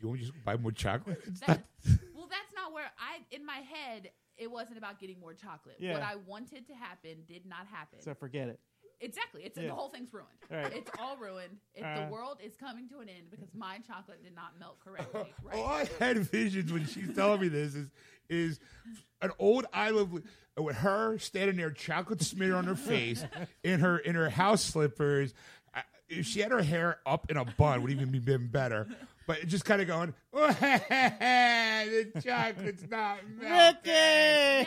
Speaker 2: you want me to just buy more chocolate? It's
Speaker 3: That-
Speaker 2: not-
Speaker 3: well, that's not where I in my head it wasn't about getting more chocolate.
Speaker 1: Yeah.
Speaker 3: What I wanted to happen did not happen.
Speaker 1: so forget it.
Speaker 3: Exactly. It's
Speaker 1: Yeah.
Speaker 3: the whole thing's ruined.
Speaker 1: Right.
Speaker 3: It's all ruined. It,
Speaker 1: Uh.
Speaker 3: the world is coming to an end because my chocolate did not melt correctly. <laughs> Right.
Speaker 2: All I had visions when she's telling me this is is an old I Love with her standing there, chocolate smear on her face, <laughs> in her in her house slippers. I- If she had her hair up in a bun, would even be been better. But just kind of going, <laughs> the chocolate's not melting.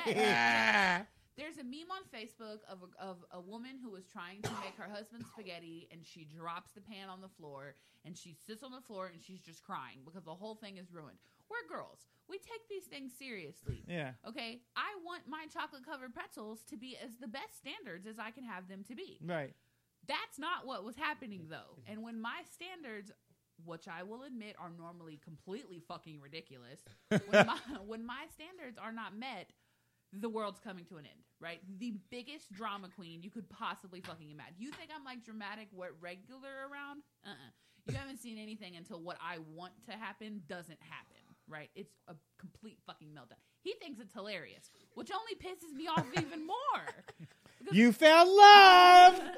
Speaker 3: There's a meme on Facebook of a, of a woman who was trying to make her husband spaghetti and she drops the pan on the floor and she sits on the floor and she's just crying because the whole thing is ruined. We're girls. We take these things seriously.
Speaker 1: Yeah.
Speaker 3: Okay, I want my chocolate covered pretzels to be as the best standards as I can have them to be.
Speaker 1: Right.
Speaker 3: That's not what was happening though. And when my standards, which I will admit are normally completely fucking ridiculous, when <laughs> my, when my standards are not met, the world's coming to an end, right? The biggest drama queen you could possibly fucking imagine. You think I'm like dramatic, what regular around? Uh uh You haven't seen anything until what I want to happen doesn't happen, right? It's a complete fucking meltdown. He thinks it's hilarious, which only pisses me off even more.
Speaker 1: You found love. <laughs>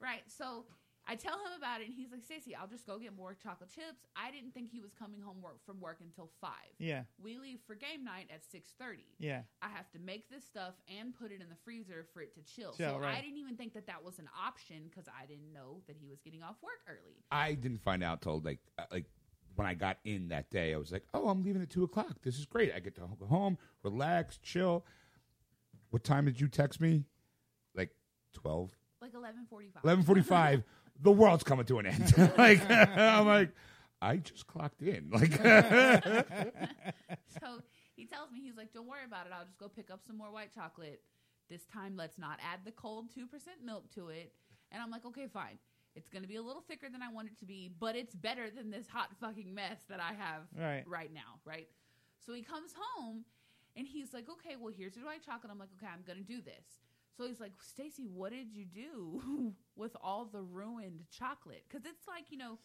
Speaker 3: Right. So I tell him about it, and he's like, Stacey, I'll just go get more chocolate chips. I didn't think he was coming home work from work until five.
Speaker 1: Yeah.
Speaker 3: We leave for game night at six thirty.
Speaker 1: Yeah.
Speaker 3: I have to make this stuff and put it in the freezer for it to chill.
Speaker 1: Chill,
Speaker 3: so
Speaker 1: right.
Speaker 3: I didn't even think that that was an option because I didn't know that he was getting off work early.
Speaker 2: I didn't find out till like uh, like when I got in that day. I was like, oh, I'm leaving at two o'clock. This is great. I get to go home, relax, chill. What time did you text me? Like 12,
Speaker 3: Like eleven forty five.
Speaker 2: 11.45. the world's coming to an end. <laughs> like I'm like, I just clocked in. Like <laughs>
Speaker 3: so he tells me he's like, "Don't worry about it. I'll just go pick up some more white chocolate. This time, let's not add the cold two percent milk to it." And I'm like, "Okay, fine. It's going to be a little thicker than I want it to be, but it's better than this hot fucking mess that I have
Speaker 1: Right.
Speaker 3: right now, right?" So he comes home and he's like, "Okay, well, here's your white chocolate." I'm like, "Okay, I'm going to do this." So he's like, "Stacy, what did you do <laughs> with all the ruined chocolate?" Cuz it's like, you know,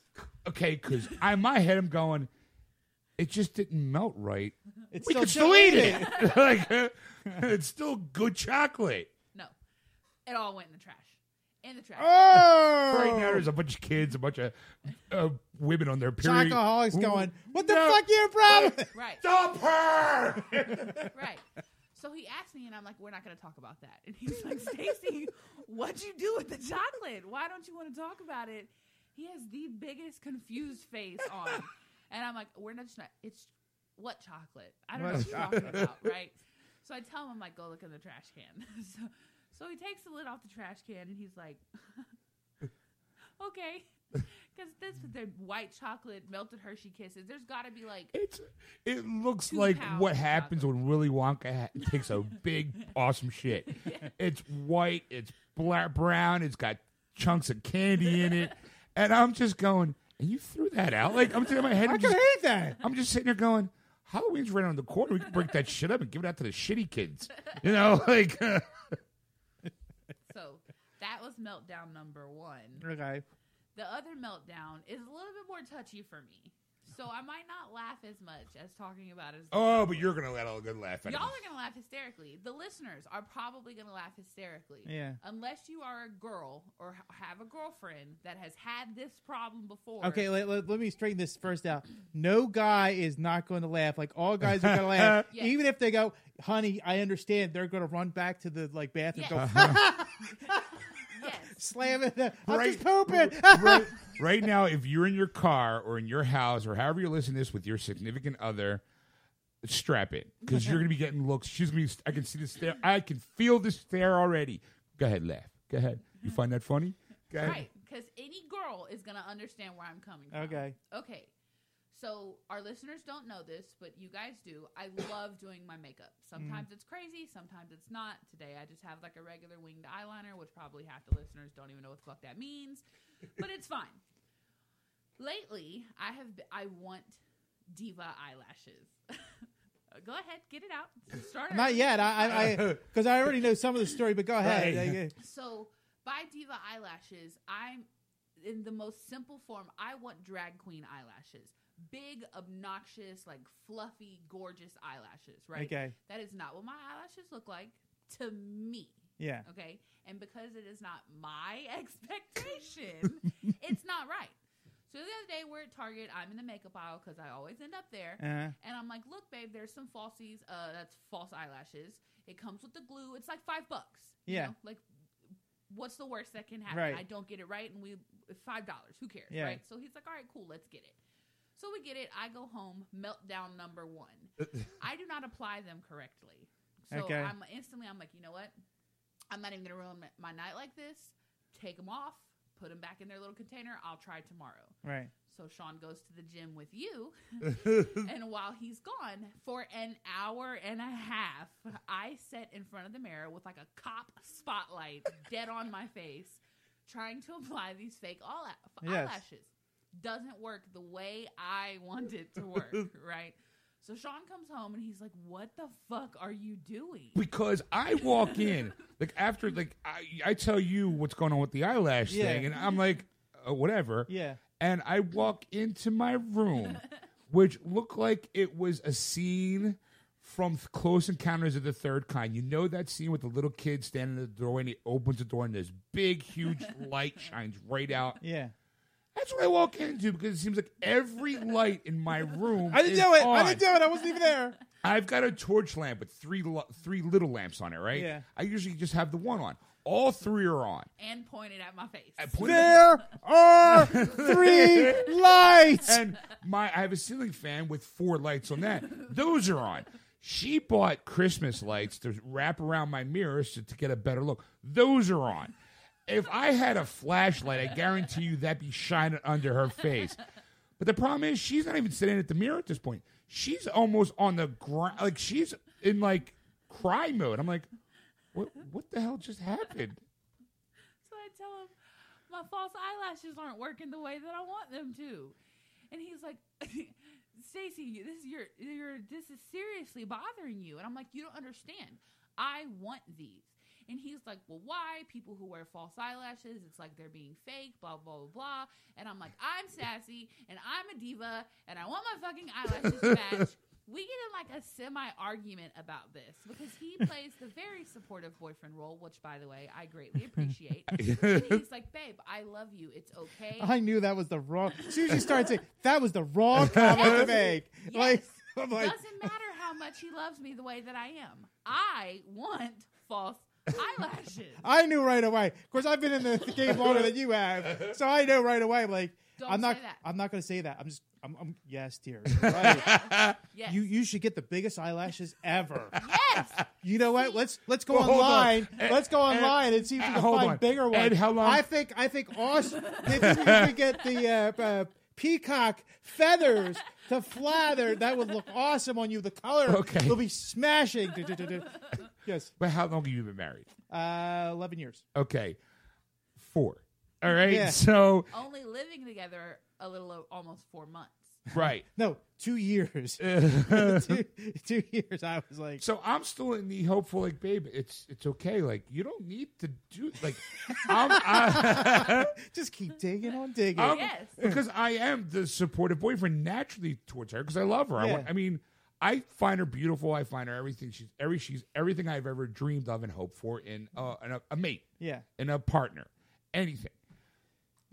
Speaker 2: okay, because in my head I'm going, it just didn't melt right.
Speaker 1: It's
Speaker 2: we
Speaker 1: still
Speaker 2: could still eat it. <laughs> like <laughs> it's still good chocolate.
Speaker 3: no. It all went in the trash. In the trash.
Speaker 1: Oh.
Speaker 2: Right now, there's a bunch of kids, a bunch of uh, women on their period.
Speaker 1: Chocoholics
Speaker 2: Ooh,
Speaker 1: going, what the
Speaker 2: no.
Speaker 1: fuck your problem?
Speaker 3: Right.
Speaker 2: Stop her!
Speaker 3: Right. So he asked me, and I'm like, "We're not going to talk about that." And he's like, "Stacy, what'd you do with the chocolate? Why don't you want to talk about it?" he has the biggest confused face on, and I'm like, we're not just not. It's what chocolate? I don't know what you're talking about, right? So I tell him, I'm like, go look in the trash can. <laughs> so, so he takes the lid off the trash can, and he's like, <laughs> okay. Because this with the white chocolate melted Hershey Kisses, there's got to be like
Speaker 2: It's it looks
Speaker 3: Two
Speaker 2: like
Speaker 3: pounds
Speaker 2: what
Speaker 3: of
Speaker 2: happens
Speaker 3: chocolate.
Speaker 2: when Willy Wonka ha- takes a big <laughs> awesome shit. <laughs> It's white, it's black brown, it's got chunks of candy in it, <laughs> and I'm just going. And you threw that out like I'm sitting in my head.
Speaker 1: I
Speaker 2: I'm
Speaker 1: can
Speaker 2: just,
Speaker 1: hate that.
Speaker 2: I'm just sitting there going. Halloween's right around the corner. We can break that shit up and give it out to the shitty kids. You know, like
Speaker 3: so. That was meltdown number one.
Speaker 1: Okay.
Speaker 3: The other meltdown is a little bit more touchy for me, so I might not laugh as much as talking about it. As
Speaker 2: oh, but you're gonna let a good laugh at
Speaker 3: Y'all are gonna laugh hysterically. The listeners are probably gonna laugh hysterically.
Speaker 1: Yeah.
Speaker 3: Unless you are a girl or have a girlfriend that has had this problem before.
Speaker 1: Okay, let, let, let me straighten this first out. No guy is not going to laugh. Like all guys are going to laugh, <laughs>
Speaker 3: Yes.
Speaker 1: even if they go, "Honey, I understand." They're going to run back to the like bathroom,
Speaker 3: Yes.
Speaker 1: go <laughs> <laughs>
Speaker 3: Yes.
Speaker 1: slam it. I'm
Speaker 2: Right.
Speaker 1: just pooping.
Speaker 2: right, <laughs> right now, if you're in your car or in your house or however you're listening to this with your significant other, strap it because you're gonna be getting looks. She's gonna be. I can see the stare. I can feel the stare already. Go ahead, laugh. Go ahead. You find that funny? Go ahead.
Speaker 3: Right. Because any girl is gonna understand where I'm coming from.
Speaker 1: Okay.
Speaker 3: Okay. So our listeners don't know this, but you guys do. I love doing my makeup. Sometimes mm-hmm. it's crazy, sometimes it's not. Today I just have like a regular winged eyeliner, which probably half the listeners don't even know what the fuck that means, but it's fine. Lately, I have be- I want diva eyelashes. <laughs> Go ahead, get it out. Start
Speaker 1: Not yet. I, I, because <laughs> I, already know some of the story. But go ahead.
Speaker 2: Right.
Speaker 3: So by diva eyelashes, I'm in the most simple form. I want drag queen eyelashes, big, obnoxious, like fluffy, gorgeous eyelashes. Right?
Speaker 1: Okay.
Speaker 3: That is not what my eyelashes look like to me.
Speaker 1: Yeah.
Speaker 3: Okay, and because it is not my <laughs> expectation, <laughs> it's not right. So the other day we're at Target. I'm in the makeup aisle because I always end up there.
Speaker 1: Uh,
Speaker 3: And I'm like, look, babe, there's some falsies. Uh, that's false eyelashes. It comes with the glue. It's like five bucks. you
Speaker 1: Yeah.
Speaker 3: know? Like, what's the worst that can happen?
Speaker 1: Right.
Speaker 3: I don't get it right, and we five dollars. Who cares,
Speaker 1: Yeah.
Speaker 3: right? So he's like, all right, cool, let's get it. So we get it. I go home. Meltdown number one. <laughs> I do not apply them correctly. So
Speaker 1: Okay.
Speaker 3: I'm instantly, I'm like, you know what? I'm not even gonna ruin my, night like this. Take them off. Put them back in their little container. I'll try tomorrow.
Speaker 1: right.
Speaker 3: So Sean goes to the gym with you, <laughs> and while he's gone for an hour and a half, I sit in front of the mirror with like a cop spotlight dead on my face, trying to apply these fake all
Speaker 1: Yes.
Speaker 3: Eyelashes. Doesn't work the way I <laughs> want it to work, <laughs> right? So Sean comes home and he's like, "What the fuck are you doing?"
Speaker 2: because I walk in <laughs> like after like I, I tell you what's going on with the eyelash
Speaker 1: Yeah.
Speaker 2: thing, and I'm like, uh, whatever.
Speaker 1: Yeah.
Speaker 2: And I walk into my room, which looked like it was a scene from Close Encounters of the Third Kind. You know that scene with the little kid standing in the doorway and he opens the door and this big, huge light shines right out.
Speaker 1: Yeah.
Speaker 2: That's what I walk into because it seems like every light in my room.
Speaker 1: I didn't
Speaker 2: is
Speaker 1: do it.
Speaker 2: on.
Speaker 1: I didn't do it. I wasn't even there. <laughs>
Speaker 2: I've got a torch lamp with three lo- three little lamps on it, right?
Speaker 1: Yeah.
Speaker 2: I usually just have the one on. All three are on.
Speaker 3: And pointed at my face.
Speaker 2: I point it-
Speaker 1: There are three <laughs> lights.
Speaker 2: and my I have a ceiling fan with four lights on that. Those are on. She bought Christmas lights to wrap around my mirrors to, to get a better look. Those are on. If I had a flashlight, I guarantee you that'd be shining under her face. But the problem is, she's not even sitting at the mirror at this point. She's almost on the ground, like she's in like cry mode. I'm like, what? What the hell just happened?
Speaker 3: So I tell him my false eyelashes aren't working the way that I want them to, and he's like, <laughs> "Stacy, this is your, your this is seriously bothering you." And I'm like, "You don't understand. I want these." And he's like, "Well, why? People who wear false eyelashes, it's like they're being fake, blah blah blah blah." And I'm like, "I'm sassy, and I'm a diva, and I want my fucking eyelashes to match." <laughs> We get in like a semi argument about this because he <laughs> plays the very supportive boyfriend role, which, by the way, I greatly appreciate. <laughs> and he's like, "Babe, I love you. It's okay."
Speaker 1: I knew that was the wrong. As soon as you started saying that was the wrong comment to make,
Speaker 3: Yes.
Speaker 1: like I'm like,
Speaker 3: Doesn't matter how much he loves me the way that I am. I want false eyelashes. <laughs>
Speaker 1: I knew right away. Of course, I've been in the, the game longer than you have, so I know right away. Like,
Speaker 3: Don't
Speaker 1: I'm not.
Speaker 3: say that.
Speaker 1: I'm not going to say that. I'm just. I'm. I'm yes, dear. <laughs> Right.
Speaker 3: Yes.
Speaker 1: you you should get the biggest eyelashes ever.
Speaker 3: yes.
Speaker 1: You know what? Let's let's go
Speaker 2: Well, hold on.
Speaker 1: online.
Speaker 2: Ed-
Speaker 1: let's go
Speaker 2: Ed-
Speaker 1: online and see if we
Speaker 2: Ed,
Speaker 1: can
Speaker 2: hold
Speaker 1: find
Speaker 2: on.
Speaker 1: bigger ones.
Speaker 2: Ed, how long-
Speaker 1: I think I think awesome. if, if we get the uh, uh, peacock feathers to flather, that would look awesome on you. The color
Speaker 2: Okay.
Speaker 1: will be smashing. Yes,
Speaker 2: But how long have you been married?
Speaker 1: uh, eleven years.
Speaker 2: Okay, four. All right.
Speaker 1: Yeah.
Speaker 2: So
Speaker 3: Only living together a little o- almost four months.
Speaker 2: right. <laughs>
Speaker 1: No, two years. <laughs> two, two years. I was like,
Speaker 2: So I'm still in the hopeful, like, babe, it's it's okay. Like, you don't need to do like, I'm, I, <laughs>
Speaker 1: just keep digging on digging.
Speaker 2: I'm-
Speaker 3: Yes.
Speaker 2: because I am the supportive boyfriend naturally towards her because I love her. I, want,
Speaker 1: Yeah.
Speaker 2: I mean, I find her beautiful. I find her everything. She's every she's everything I've ever dreamed of and hoped for in uh, in a, a mate,
Speaker 1: yeah.
Speaker 2: in a partner, anything.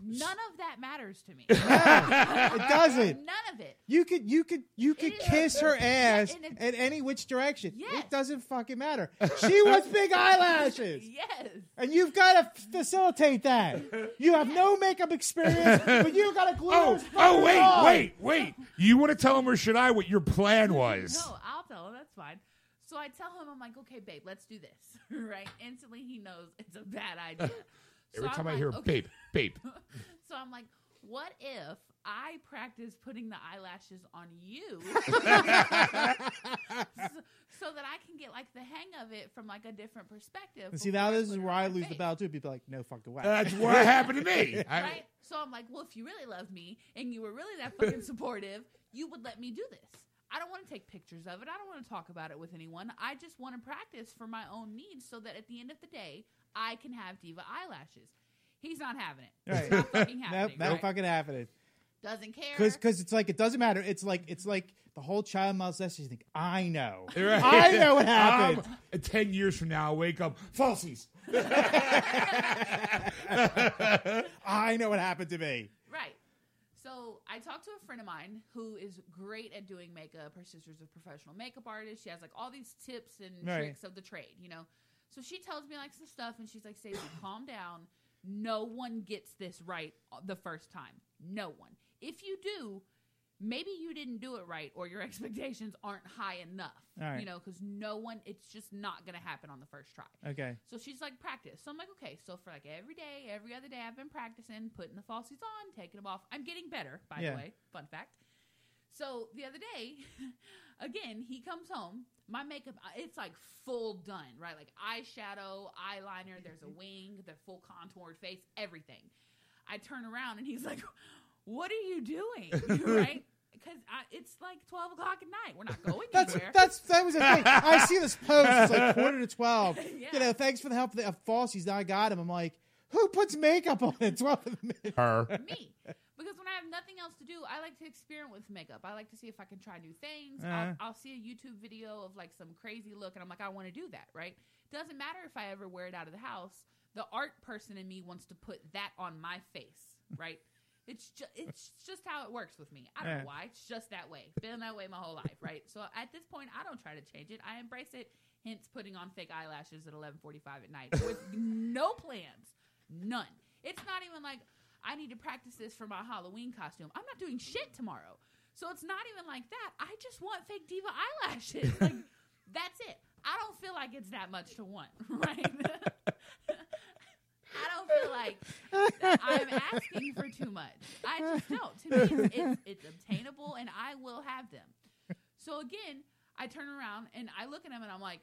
Speaker 3: None of that matters to me. <laughs>
Speaker 1: It doesn't.
Speaker 3: None of it.
Speaker 1: You could you could you could
Speaker 3: It is-
Speaker 1: kiss her <laughs> ass
Speaker 3: and it-
Speaker 1: in any which direction.
Speaker 3: Yes.
Speaker 1: It doesn't fucking matter. <laughs> She wants big eyelashes.
Speaker 3: Yes.
Speaker 1: And you've got to facilitate that. You have no makeup experience, but you got to glue
Speaker 2: Oh,
Speaker 1: those
Speaker 2: oh,
Speaker 1: fuckers
Speaker 2: wait,
Speaker 1: on.
Speaker 2: wait, wait! You want to tell him or should I what your plan was?
Speaker 3: No, I'll tell him. That's fine. So I tell him, I'm like, okay, babe, let's do this. right? Instantly, he knows it's a bad idea.
Speaker 2: Every
Speaker 3: So
Speaker 2: time
Speaker 3: I'm
Speaker 2: I
Speaker 3: like,
Speaker 2: hear
Speaker 3: okay.
Speaker 2: babe, babe, <laughs>
Speaker 3: So I'm like, what if I practice putting the eyelashes on you <laughs> so, so that I can get like the hang of it from like a different perspective?
Speaker 1: And see, now this is where I
Speaker 3: my
Speaker 1: lose the battle too. People be like, no fucking way.
Speaker 2: that's what happened to me. <laughs> I-
Speaker 3: right? So I'm like, well, if you really loved me and you were really that fucking supportive, you would let me do this. I don't want to take pictures of it. I don't want to talk about it with anyone. I just want to practice for my own needs so that at the end of the day, I can have diva eyelashes. He's not having it.
Speaker 1: Right.
Speaker 3: It's not fucking <laughs>
Speaker 1: Nope,
Speaker 3: happening.
Speaker 1: not
Speaker 3: right?
Speaker 1: fucking happening.
Speaker 3: Doesn't care.
Speaker 1: Because it's like it doesn't matter. It's like it's like the whole child molestation thing. I know. <laughs>
Speaker 2: Right.
Speaker 1: I know what happened.
Speaker 2: Um, uh, Ten years from now, I'll wake up falsies. <laughs>
Speaker 1: I know what happened to me.
Speaker 3: Right. So I talked to a friend of mine who is great at doing makeup. Her sister's a professional makeup artist. She has like all these tips and
Speaker 1: Right.
Speaker 3: tricks of the trade, you know. So she tells me like some stuff, and she's like, "Stacey, calm down. No one gets this right the first time. No one. If you do." Maybe you didn't do it right, or your <laughs> expectations aren't high enough.
Speaker 1: Right.
Speaker 3: You know, because no one, it's just not going to happen on the first try.
Speaker 1: Okay.
Speaker 3: So she's like, practice. So I'm like, okay. So for like every day, every other day, I've been practicing, putting the falsies on, taking them off. I'm getting better, by
Speaker 1: Yeah.
Speaker 3: the way. Fun fact. So the other day, <laughs> again, he comes home. My makeup, uh, it's like full done, right? Like eyeshadow, eyeliner, there's a <laughs> wing, the full contoured face, everything. I turn around and he's like, what are you doing? <laughs> right? Because it's like 12 o'clock at night. We're not going <laughs>
Speaker 1: That's
Speaker 3: anywhere.
Speaker 1: that's that was the thing. I see this post. It's like quarter to twelve.
Speaker 3: Yeah.
Speaker 1: You know, thanks for the help of the of falsies. Now I got him. I'm like, who puts makeup on at twelve in the minute?
Speaker 2: Her.
Speaker 3: me because when I have nothing else to do, I like to experiment with makeup. I like to see if I can try new things.
Speaker 1: Uh-huh.
Speaker 3: I'll, I'll see a YouTube video of like some crazy look, and I'm like, I want to do that. Right? Doesn't matter if I ever wear it out of the house. The art person in me wants to put that on my face. <laughs> Right? It's just it's just how it works with me. I don't
Speaker 1: Yeah.
Speaker 3: know why. It's just that way. Been that way my whole life, right? So at this point, I don't try to change it. I embrace it. Hence, putting on fake eyelashes at 11:45 at night with no plans, none. It's not even like I need to practice this for my Halloween costume. I'm not doing shit tomorrow, so it's not even like that. I just want fake diva eyelashes. Like <laughs> that's it. I don't feel like it's that much to want, <laughs> right? I don't feel like I'm asking for too much. I just don't. To me, it's, it's, it's obtainable, and I will have them. So again, I turn around and I look at him, and I'm like,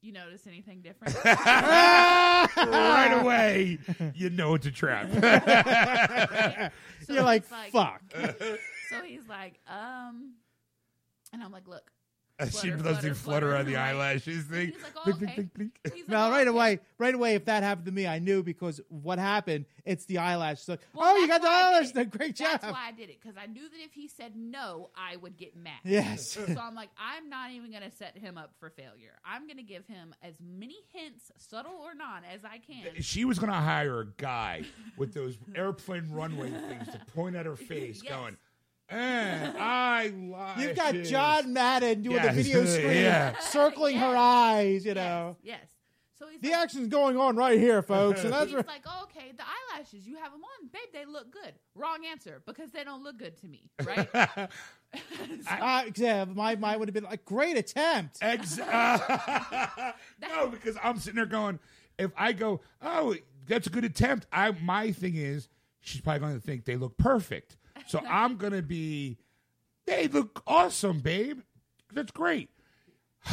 Speaker 3: "You notice anything different?" <laughs>
Speaker 2: right away, you know it's a trap. <laughs>
Speaker 3: Right? So
Speaker 1: You're like,
Speaker 3: he's
Speaker 1: fuck. <laughs>
Speaker 3: So he's like, um, and I'm like, look.
Speaker 2: She
Speaker 3: Flutter,
Speaker 2: does
Speaker 3: flutter,
Speaker 2: the flutter on the
Speaker 3: flutter, right?
Speaker 2: eyelashes thing.
Speaker 3: He's like, oh,
Speaker 2: Blink,
Speaker 3: okay.
Speaker 2: blink, blink, blink.
Speaker 3: Like,
Speaker 1: No,
Speaker 3: oh,
Speaker 1: right
Speaker 3: okay.
Speaker 1: away, right away. If that happened to me, I knew because what happened. It's the eyelashes. Like,
Speaker 3: Well,
Speaker 1: oh, you got the
Speaker 3: why I did
Speaker 1: eyelashes. Great job.
Speaker 3: That's why I did it because I knew that if he said no, I would get mad.
Speaker 1: Yes.
Speaker 3: So <laughs> I'm like, I'm not even going to set him up for failure. I'm going to give him as many hints, subtle or not, as I can.
Speaker 2: She was going to hire a guy with those airplane runway things to point at her <laughs> face,
Speaker 3: Yes.
Speaker 2: going, eh, I lie.
Speaker 1: You've got John Madden doing
Speaker 2: Yes.
Speaker 1: the video <laughs> screen,
Speaker 2: Yeah.
Speaker 1: circling her eyes. You know.
Speaker 3: Yes. yes. So he's
Speaker 1: The
Speaker 3: like,
Speaker 1: action's going on right here, folks, and <laughs> that's
Speaker 3: he's
Speaker 1: right.
Speaker 3: like, oh, okay, the eyelashes, you have them on, babe. They look good. Wrong answer because they don't look good to me, right? <laughs>
Speaker 1: Uh, yeah, my mine would have been like, great attempt.
Speaker 2: Ex- no, because I'm sitting there going, if I go, oh, that's a good attempt. I my thing is, she's probably going to think they look perfect. So I'm going to be, they look awesome, babe. That's great. <sighs>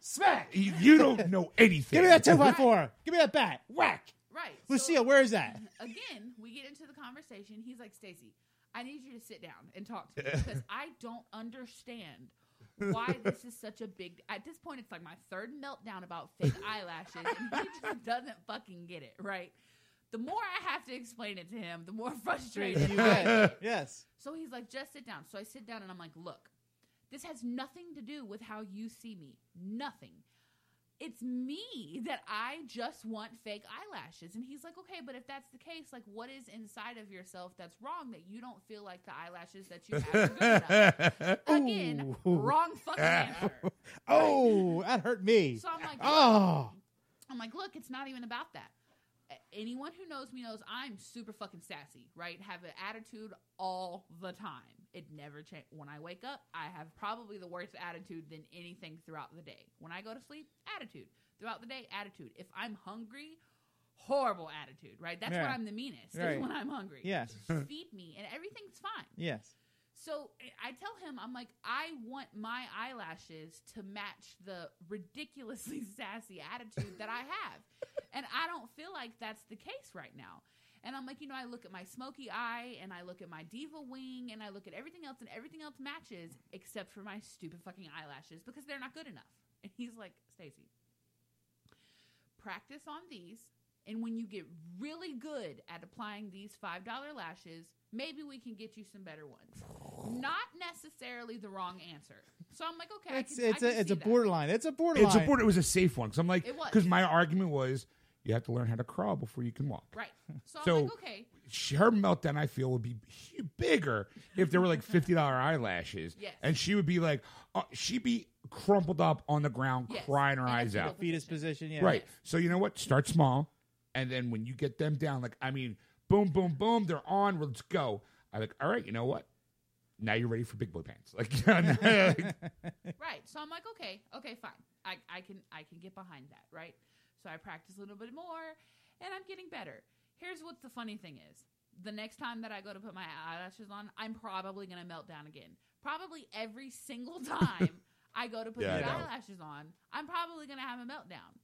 Speaker 1: Smack.
Speaker 2: You, you don't know anything.
Speaker 1: Give me that two by four. Give me that bat. Whack.
Speaker 3: right. so-
Speaker 1: Lucille, where is that?
Speaker 3: again, we get into the conversation. He's like, Stacy, I need you to sit down and talk to me <laughs> because I don't understand why this is such a big. At this point, it's like my third meltdown about fake eyelashes, and he just doesn't fucking get it. Right. The more I have to explain it to him, the more <laughs> frustrated get. <laughs>
Speaker 1: Yes.
Speaker 3: So he's like, just sit down. So I sit down and I'm like, look, this has nothing to do with how you see me. Nothing. It's me that I just want fake eyelashes. And he's like, okay, but if that's the case, like, what is inside of yourself that's wrong that you don't feel like the eyelashes that you have are good enough? <laughs> Again,
Speaker 1: Ooh.
Speaker 3: wrong fucking answer.
Speaker 1: Oh, that hurt me.
Speaker 3: So I'm like,
Speaker 1: Oh.
Speaker 3: I'm like, look, it's not even about that. Anyone who knows me knows I'm super fucking sassy, right? Have an attitude all the time. It never change. When I wake up, I have probably the worst attitude than anything throughout the day. When I go to sleep, attitude. Throughout the day, attitude. If I'm hungry, horrible attitude, right? That's when I'm the meanest. <laughs> is when I'm hungry.
Speaker 1: Yes.
Speaker 3: Feed me, and everything's fine.
Speaker 1: Yes.
Speaker 3: So eh, I tell him, I'm like, I want my eyelashes to match the ridiculously <laughs> sassy attitude that I have. <laughs> and I don't feel like that's the case right now. And I'm like, you know, I look at my smoky eye and I look at my diva wing and I look at everything else and everything else matches except for my stupid fucking eyelashes because they're not good enough. <laughs> And he's like, Stacy, practice on these. And when you get really good at applying these $5 lashes, maybe we can get you some better ones. Not necessarily the wrong answer. So I'm like, okay,
Speaker 1: It's
Speaker 3: I can,
Speaker 1: it's
Speaker 3: I
Speaker 1: a
Speaker 3: can
Speaker 1: it's
Speaker 3: see
Speaker 1: a
Speaker 3: that.
Speaker 1: borderline. It's a borderline.
Speaker 2: It's a board. It was a safe one. Because I'm like,
Speaker 3: It was.
Speaker 2: because my argument was you have to learn how to crawl before you can walk.
Speaker 3: Right. So,
Speaker 2: So-
Speaker 3: I'm like, okay,
Speaker 2: She, her meltdown, I feel, would be hu- bigger if there were like fifty dollar eyelashes,
Speaker 3: Yes.
Speaker 2: and she would be like, uh, she'd be crumpled up on the ground,
Speaker 3: Yes.
Speaker 2: crying her
Speaker 3: In
Speaker 2: eyes
Speaker 3: fetal
Speaker 2: out.
Speaker 1: fetus position. Yeah.
Speaker 2: Right. So you know what? Start small, and then when you get them down, like I mean, boom, boom, boom, they're on. Let's go. I'm like. All right. You know what? Now you're ready for big boy pants. <laughs> <laughs> Like,
Speaker 3: right. So I'm like, okay, okay, fine. I, I can I can get behind that, right? So I practice a little bit more, and I'm getting better. Here's what the funny thing is: the next time that I go to put my eyelashes on, I'm probably gonna melt down again. Probably every single <laughs> time I go to put
Speaker 2: Yeah, I
Speaker 3: these eyelashes on, I'm probably gonna have a meltdown.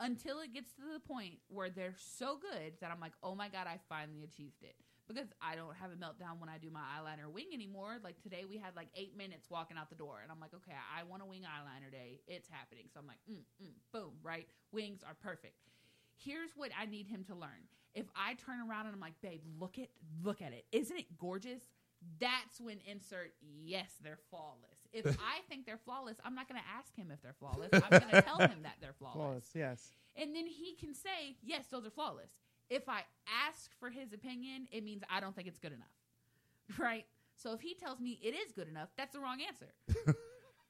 Speaker 3: Until it gets to the point where they're so good that I'm like, oh my god, I finally achieved it. Because I don't have a meltdown when I do my eyeliner wing anymore. Like today, we had like eight minutes walking out the door, and I'm like, okay, I want a wing eyeliner day. It's happening. So I'm like, mm, mm, boom, right? Wings are perfect. Here's what I need him to learn. If I turn around and I'm like, babe, look at look at it. Isn't it gorgeous? That's when insert yes, they're flawless. If <laughs> I think they're flawless, I'm not going to ask him if they're flawless. I'm going <laughs> to tell him that they're flawless.
Speaker 1: Flawless. Yes.
Speaker 3: And then he can say, yes, those are flawless. If I ask for his opinion, it means I don't think it's good enough. <laughs> Right? So if he tells me it is good enough, that's the wrong answer.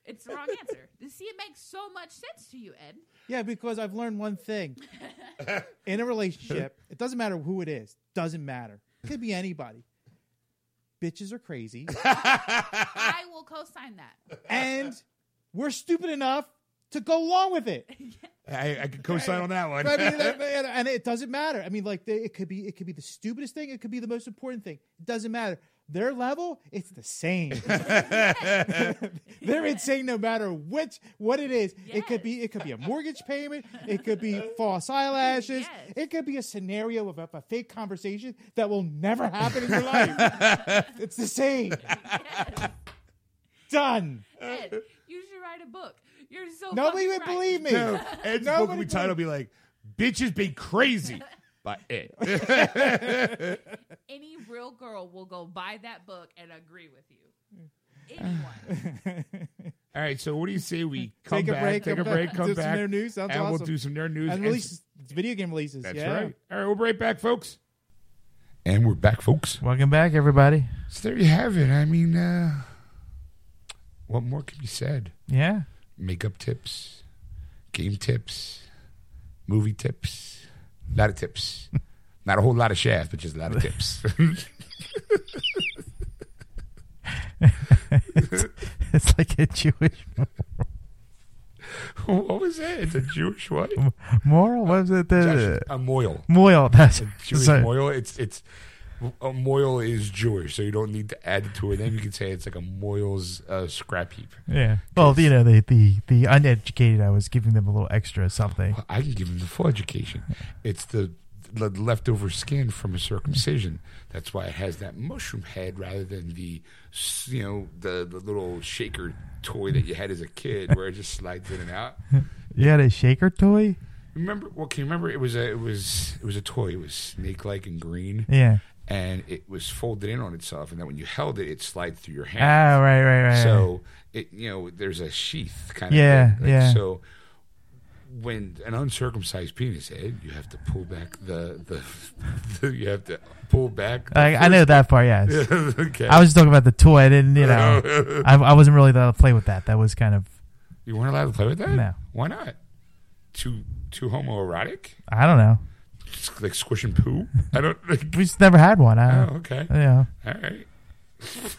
Speaker 3: it's the wrong answer. See, it makes so much sense to you, Ed.
Speaker 1: Yeah, because I've learned one thing. In a relationship, it doesn't matter who it is. Doesn't matter. It could be anybody. Bitches are crazy. <laughs>
Speaker 3: I will co sign that.
Speaker 1: and we're stupid enough to go along with it. <laughs>
Speaker 2: I, I could co-sign on that one.
Speaker 1: I mean, <laughs> and- and, and it doesn't matter. I mean, like they, it could be it could be the stupidest thing. It could be the most important thing. It doesn't matter. Their level, it's the same. <laughs> <laughs> They're insane no matter which what it is. It could be it could be a mortgage payment. It could be <laughs> false eyelashes.
Speaker 3: Yes.
Speaker 1: It could be a scenario of a, a fake conversation that will never happen in your life. it's the same.
Speaker 3: Yes.
Speaker 1: Done.
Speaker 3: Ed, you should write a book. You're so
Speaker 1: Nobody would
Speaker 3: right.
Speaker 1: believe me.
Speaker 2: No, Ed's book
Speaker 1: Nobody
Speaker 2: will be titled be like, "Bitches be crazy," by Ed. <laughs>
Speaker 3: Any real girl will go buy that book and agree with you. <sighs> Anyone.
Speaker 2: All right, so what do you say we come
Speaker 1: Take a
Speaker 2: back,
Speaker 1: break,
Speaker 2: take a break,
Speaker 1: back,
Speaker 2: come
Speaker 1: do some
Speaker 2: back,
Speaker 1: nerd news. Sounds
Speaker 2: and we'll do some nerd news.
Speaker 1: and
Speaker 2: and-
Speaker 1: releases video game releases.
Speaker 2: That's
Speaker 1: yeah.
Speaker 2: right. All right, we'll be right back, folks. And we're back, folks.
Speaker 4: Welcome back, everybody.
Speaker 2: So there you have it. I mean, uh, what more can be said?
Speaker 4: Yeah.
Speaker 2: Makeup tips, game tips, movie tips, a lot of tips. <laughs> Not a whole lot of shaft, but just a lot of tips. <laughs> <laughs>
Speaker 1: it's like a Jewish
Speaker 2: what was that? It's a Jewish what?
Speaker 1: moral. What was it?
Speaker 2: Josh,
Speaker 1: The
Speaker 2: a moil.
Speaker 1: moil. That's
Speaker 2: A Jewish
Speaker 1: sorry.
Speaker 2: moil. It's it's a moil is Jewish, so you don't need to add it to it. Then you can say it's like a moil's uh, scrap heap.
Speaker 1: Yeah. Well, you know, the, the the uneducated, I was giving them a little extra something.
Speaker 2: I can give them the full education. It's the, the leftover skin from a circumcision. That's why it has that mushroom head rather than the, you know, the, the little shaker toy that you had as a kid where it just slides in and out. <laughs>
Speaker 1: You had a shaker toy?
Speaker 2: Remember? Well, can you remember? It was a it was it was a toy. It was snake like and green,
Speaker 1: Yeah.
Speaker 2: And it was folded in on itself. And then when you held it, it slid through your hand.
Speaker 1: Ah, right, right, right.
Speaker 2: So it you know there's a sheath kind of
Speaker 1: Yeah,
Speaker 2: thing. Like,
Speaker 1: yeah.
Speaker 2: So when an uncircumcised penis head, you have to pull back the the, <laughs> the you have to pull back.
Speaker 1: I, I know that part. Yes. <laughs>
Speaker 2: okay.
Speaker 1: I was just talking about the toy. I didn't, you know, <laughs> I, I wasn't really allowed to play with that. That was kind of
Speaker 2: you weren't allowed to play with that.
Speaker 1: No.
Speaker 2: Why not? Too too homoerotic?
Speaker 1: I don't know.
Speaker 2: Like squish and poo. I don't. Like,
Speaker 1: We just never had one. I,
Speaker 2: oh, okay.
Speaker 1: yeah.
Speaker 2: All right. <laughs>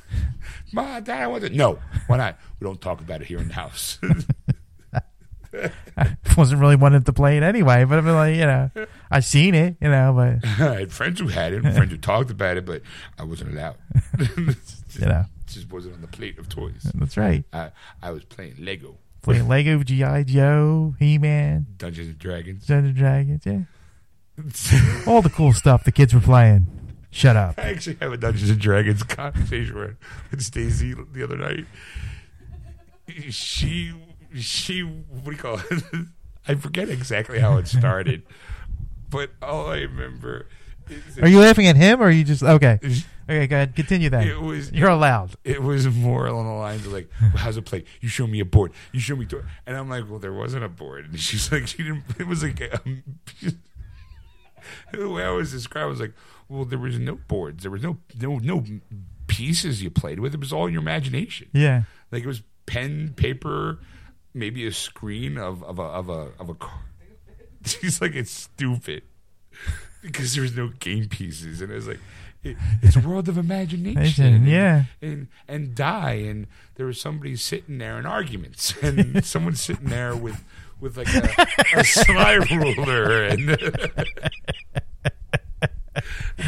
Speaker 2: Ma, Dad, I want. No, why not? We don't talk about it here in the house.
Speaker 1: I <laughs> wasn't really wanting to play it anyway, but I mean, like, you know, I've seen it, you know, but <laughs>
Speaker 2: I had friends who had it, and friends who talked about it, but I wasn't allowed.
Speaker 1: you know,
Speaker 2: It just wasn't on the plate of toys.
Speaker 1: that's right.
Speaker 2: I, I was playing Lego,
Speaker 1: Playing Lego, GI Joe, He Man,
Speaker 2: Dungeons and Dragons.
Speaker 1: Dungeons and Dragons, yeah, <laughs> all the cool stuff the kids were playing. Shut up. <laughs>
Speaker 2: I actually have a Dungeons and Dragons <laughs> conversation with, Stacy the other night. She, she, what do you call it? I forget exactly how it started, but all I remember is
Speaker 1: Are you laughing at him, or are you just okay? Okay, go ahead. Continue that.
Speaker 2: It was
Speaker 1: You're allowed.
Speaker 2: it was more along the lines of like, well, "How's it play? You show me a board. You show me." To-. And I'm like, "Well, there wasn't a board." And she's like, "She didn't." It was like um, <laughs> the way I was described was like, "Well, there was no boards. There was no no no pieces you played with. It was all your imagination.
Speaker 1: Yeah.
Speaker 2: Like it was pen, paper, maybe a screen of of a of a of a car." <laughs> She's like, "It's stupid." <laughs> Because there was no game pieces, and it was like, it, it's a world of imagination. and-
Speaker 1: Yeah.
Speaker 2: and and die and there was somebody sitting there in arguments and someone sitting there with with like a, a slide ruler and <laughs>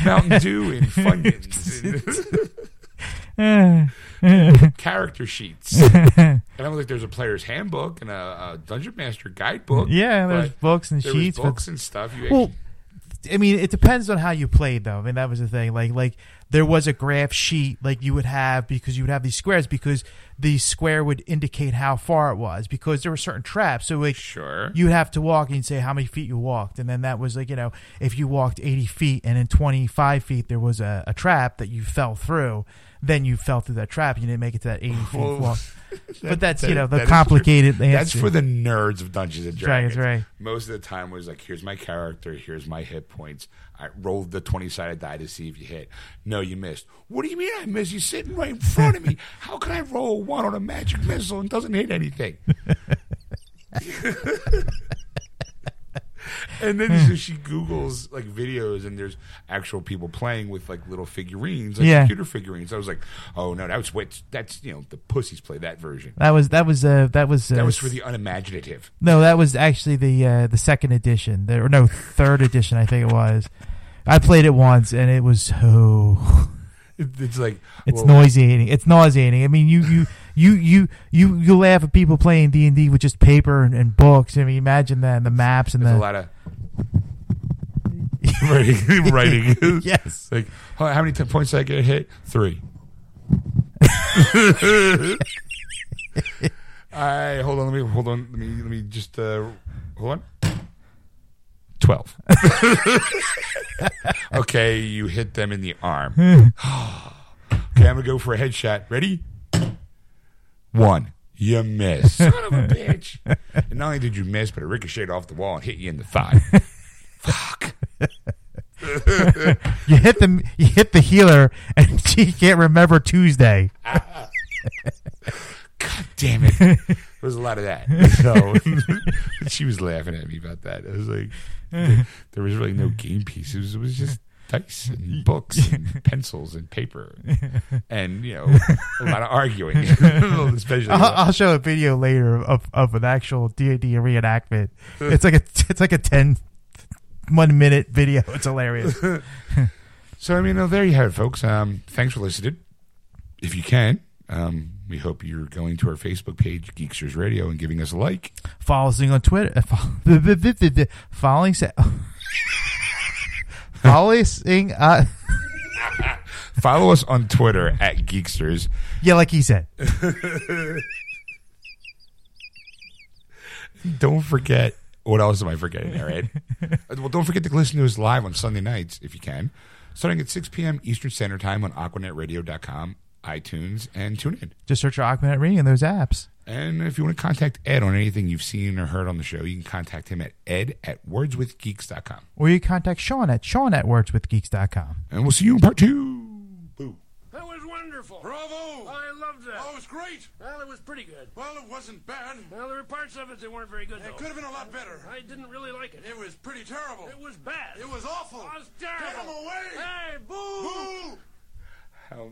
Speaker 2: Mountain Dew and Funyuns and <laughs> character sheets. And I'm like, there's a player's handbook and a, a dungeon master guidebook.
Speaker 1: yeah, there's books and
Speaker 2: there was
Speaker 1: sheets. but-
Speaker 2: books and stuff. You
Speaker 1: Well, I mean, it depends on how you played, though. I mean, that was the thing. Like, like there was a graph sheet like you would have because you would have these squares because the square would indicate how far it was because there were certain traps. So like
Speaker 2: sure.
Speaker 1: you would have to walk and say how many feet you walked, and then that was like you know if you walked eighty feet and in twenty five feet there was a, a trap that you fell through, then you fell through that trap. You didn't make it to that eighty feet walk. But that's
Speaker 2: that-
Speaker 1: you know the complicated
Speaker 2: That's for the nerds of Dungeons and Dragons.
Speaker 1: Dragons, right?
Speaker 2: Most of the time was like, here's my character, here's my hit points. I rolled the 20 sided die to see if you hit. No, you missed. What do you mean I missed? You're sitting right in front of me. <laughs> How can I roll one on a magic missile and doesn't hit anything? <laughs> <laughs> and then so she Googles like videos and there's actual people playing with like little figurines, like
Speaker 1: Yeah.
Speaker 2: computer figurines. I was like, oh no, that was what that's you know, the pussies play that version.
Speaker 1: That was that was uh, that was uh,
Speaker 2: That was for the unimaginative.
Speaker 1: No, that was actually the uh, the second edition. There, or no, third edition. I think it was. I played it once, and it was so.
Speaker 2: It- It's like
Speaker 1: It's
Speaker 2: well,
Speaker 1: nauseating. It's nauseating. I mean, you you you you you you laugh at people playing D and D with just paper and, and books. I mean, imagine that and the maps and
Speaker 2: There's a
Speaker 1: the
Speaker 2: lot of <laughs> writing. <laughs> writing.
Speaker 1: yes.
Speaker 2: Like, how how many t- points did I get hit? Three. <laughs> All right, hold on. Let me hold on. Let me let me just uh, hold on. Twelve. okay, you hit them in the arm. <sighs> okay, I'm gonna go for a headshot. Ready? One. You miss. <laughs> Son of a bitch. <laughs> And not only did you miss, but it ricocheted off the wall and hit you in the thigh. <laughs> Fuck.
Speaker 1: You hit the you hit the healer, and she can't remember Tuesday.
Speaker 2: God damn it. There was a lot of that. So she was laughing at me about that. I was like, there was really no game pieces. It was just dice and <laughs> books and <laughs> pencils and paper and you know a lot of arguing, <laughs> especially.
Speaker 1: I'll, I'll show a video later of, of an actual D and D reenactment. It's like a it's like a 10 one minute video. It's hilarious.
Speaker 2: So I mean, uh, there you have it, folks. Um, thanks for listening. If you can, um, we hope you're going to our Facebook page, Geeksters Radio, and giving us a like.
Speaker 1: Follow us on Twitter. fo- Following following uh <laughs>
Speaker 2: Follow us on Twitter at Geeksters.
Speaker 1: yeah, like he said. <laughs>
Speaker 2: Don't forget. What else am I forgetting there? Uh, <laughs> well, don't forget to listen to us live on Sunday nights if you can, starting at 6 p.m. Eastern Standard Time on AquanetRadio.com, iTunes, and TuneIn.
Speaker 1: Just search for Augmented Ring in those apps.
Speaker 2: And if you want to contact Ed on anything you've seen or heard on the show, you can contact him at ed at wordswithgeeks.com.
Speaker 1: Or you can contact Sean at Sean at wordswithgeeks.com.
Speaker 2: And we'll see you in part two. Boo.
Speaker 5: That was wonderful.
Speaker 6: Bravo!
Speaker 5: I loved that.
Speaker 6: Oh, it was great.
Speaker 5: Well, it was pretty good.
Speaker 6: Well, it wasn't bad.
Speaker 5: Well, there were parts of it that weren't very good,
Speaker 6: It
Speaker 5: though.
Speaker 6: could have been a lot better.
Speaker 5: I didn't really like it.
Speaker 6: It was pretty terrible.
Speaker 5: It was bad.
Speaker 6: It was awful.
Speaker 5: It was
Speaker 6: Get
Speaker 5: terrible.
Speaker 6: him away!
Speaker 5: Hey, boo!
Speaker 6: Boo!
Speaker 2: How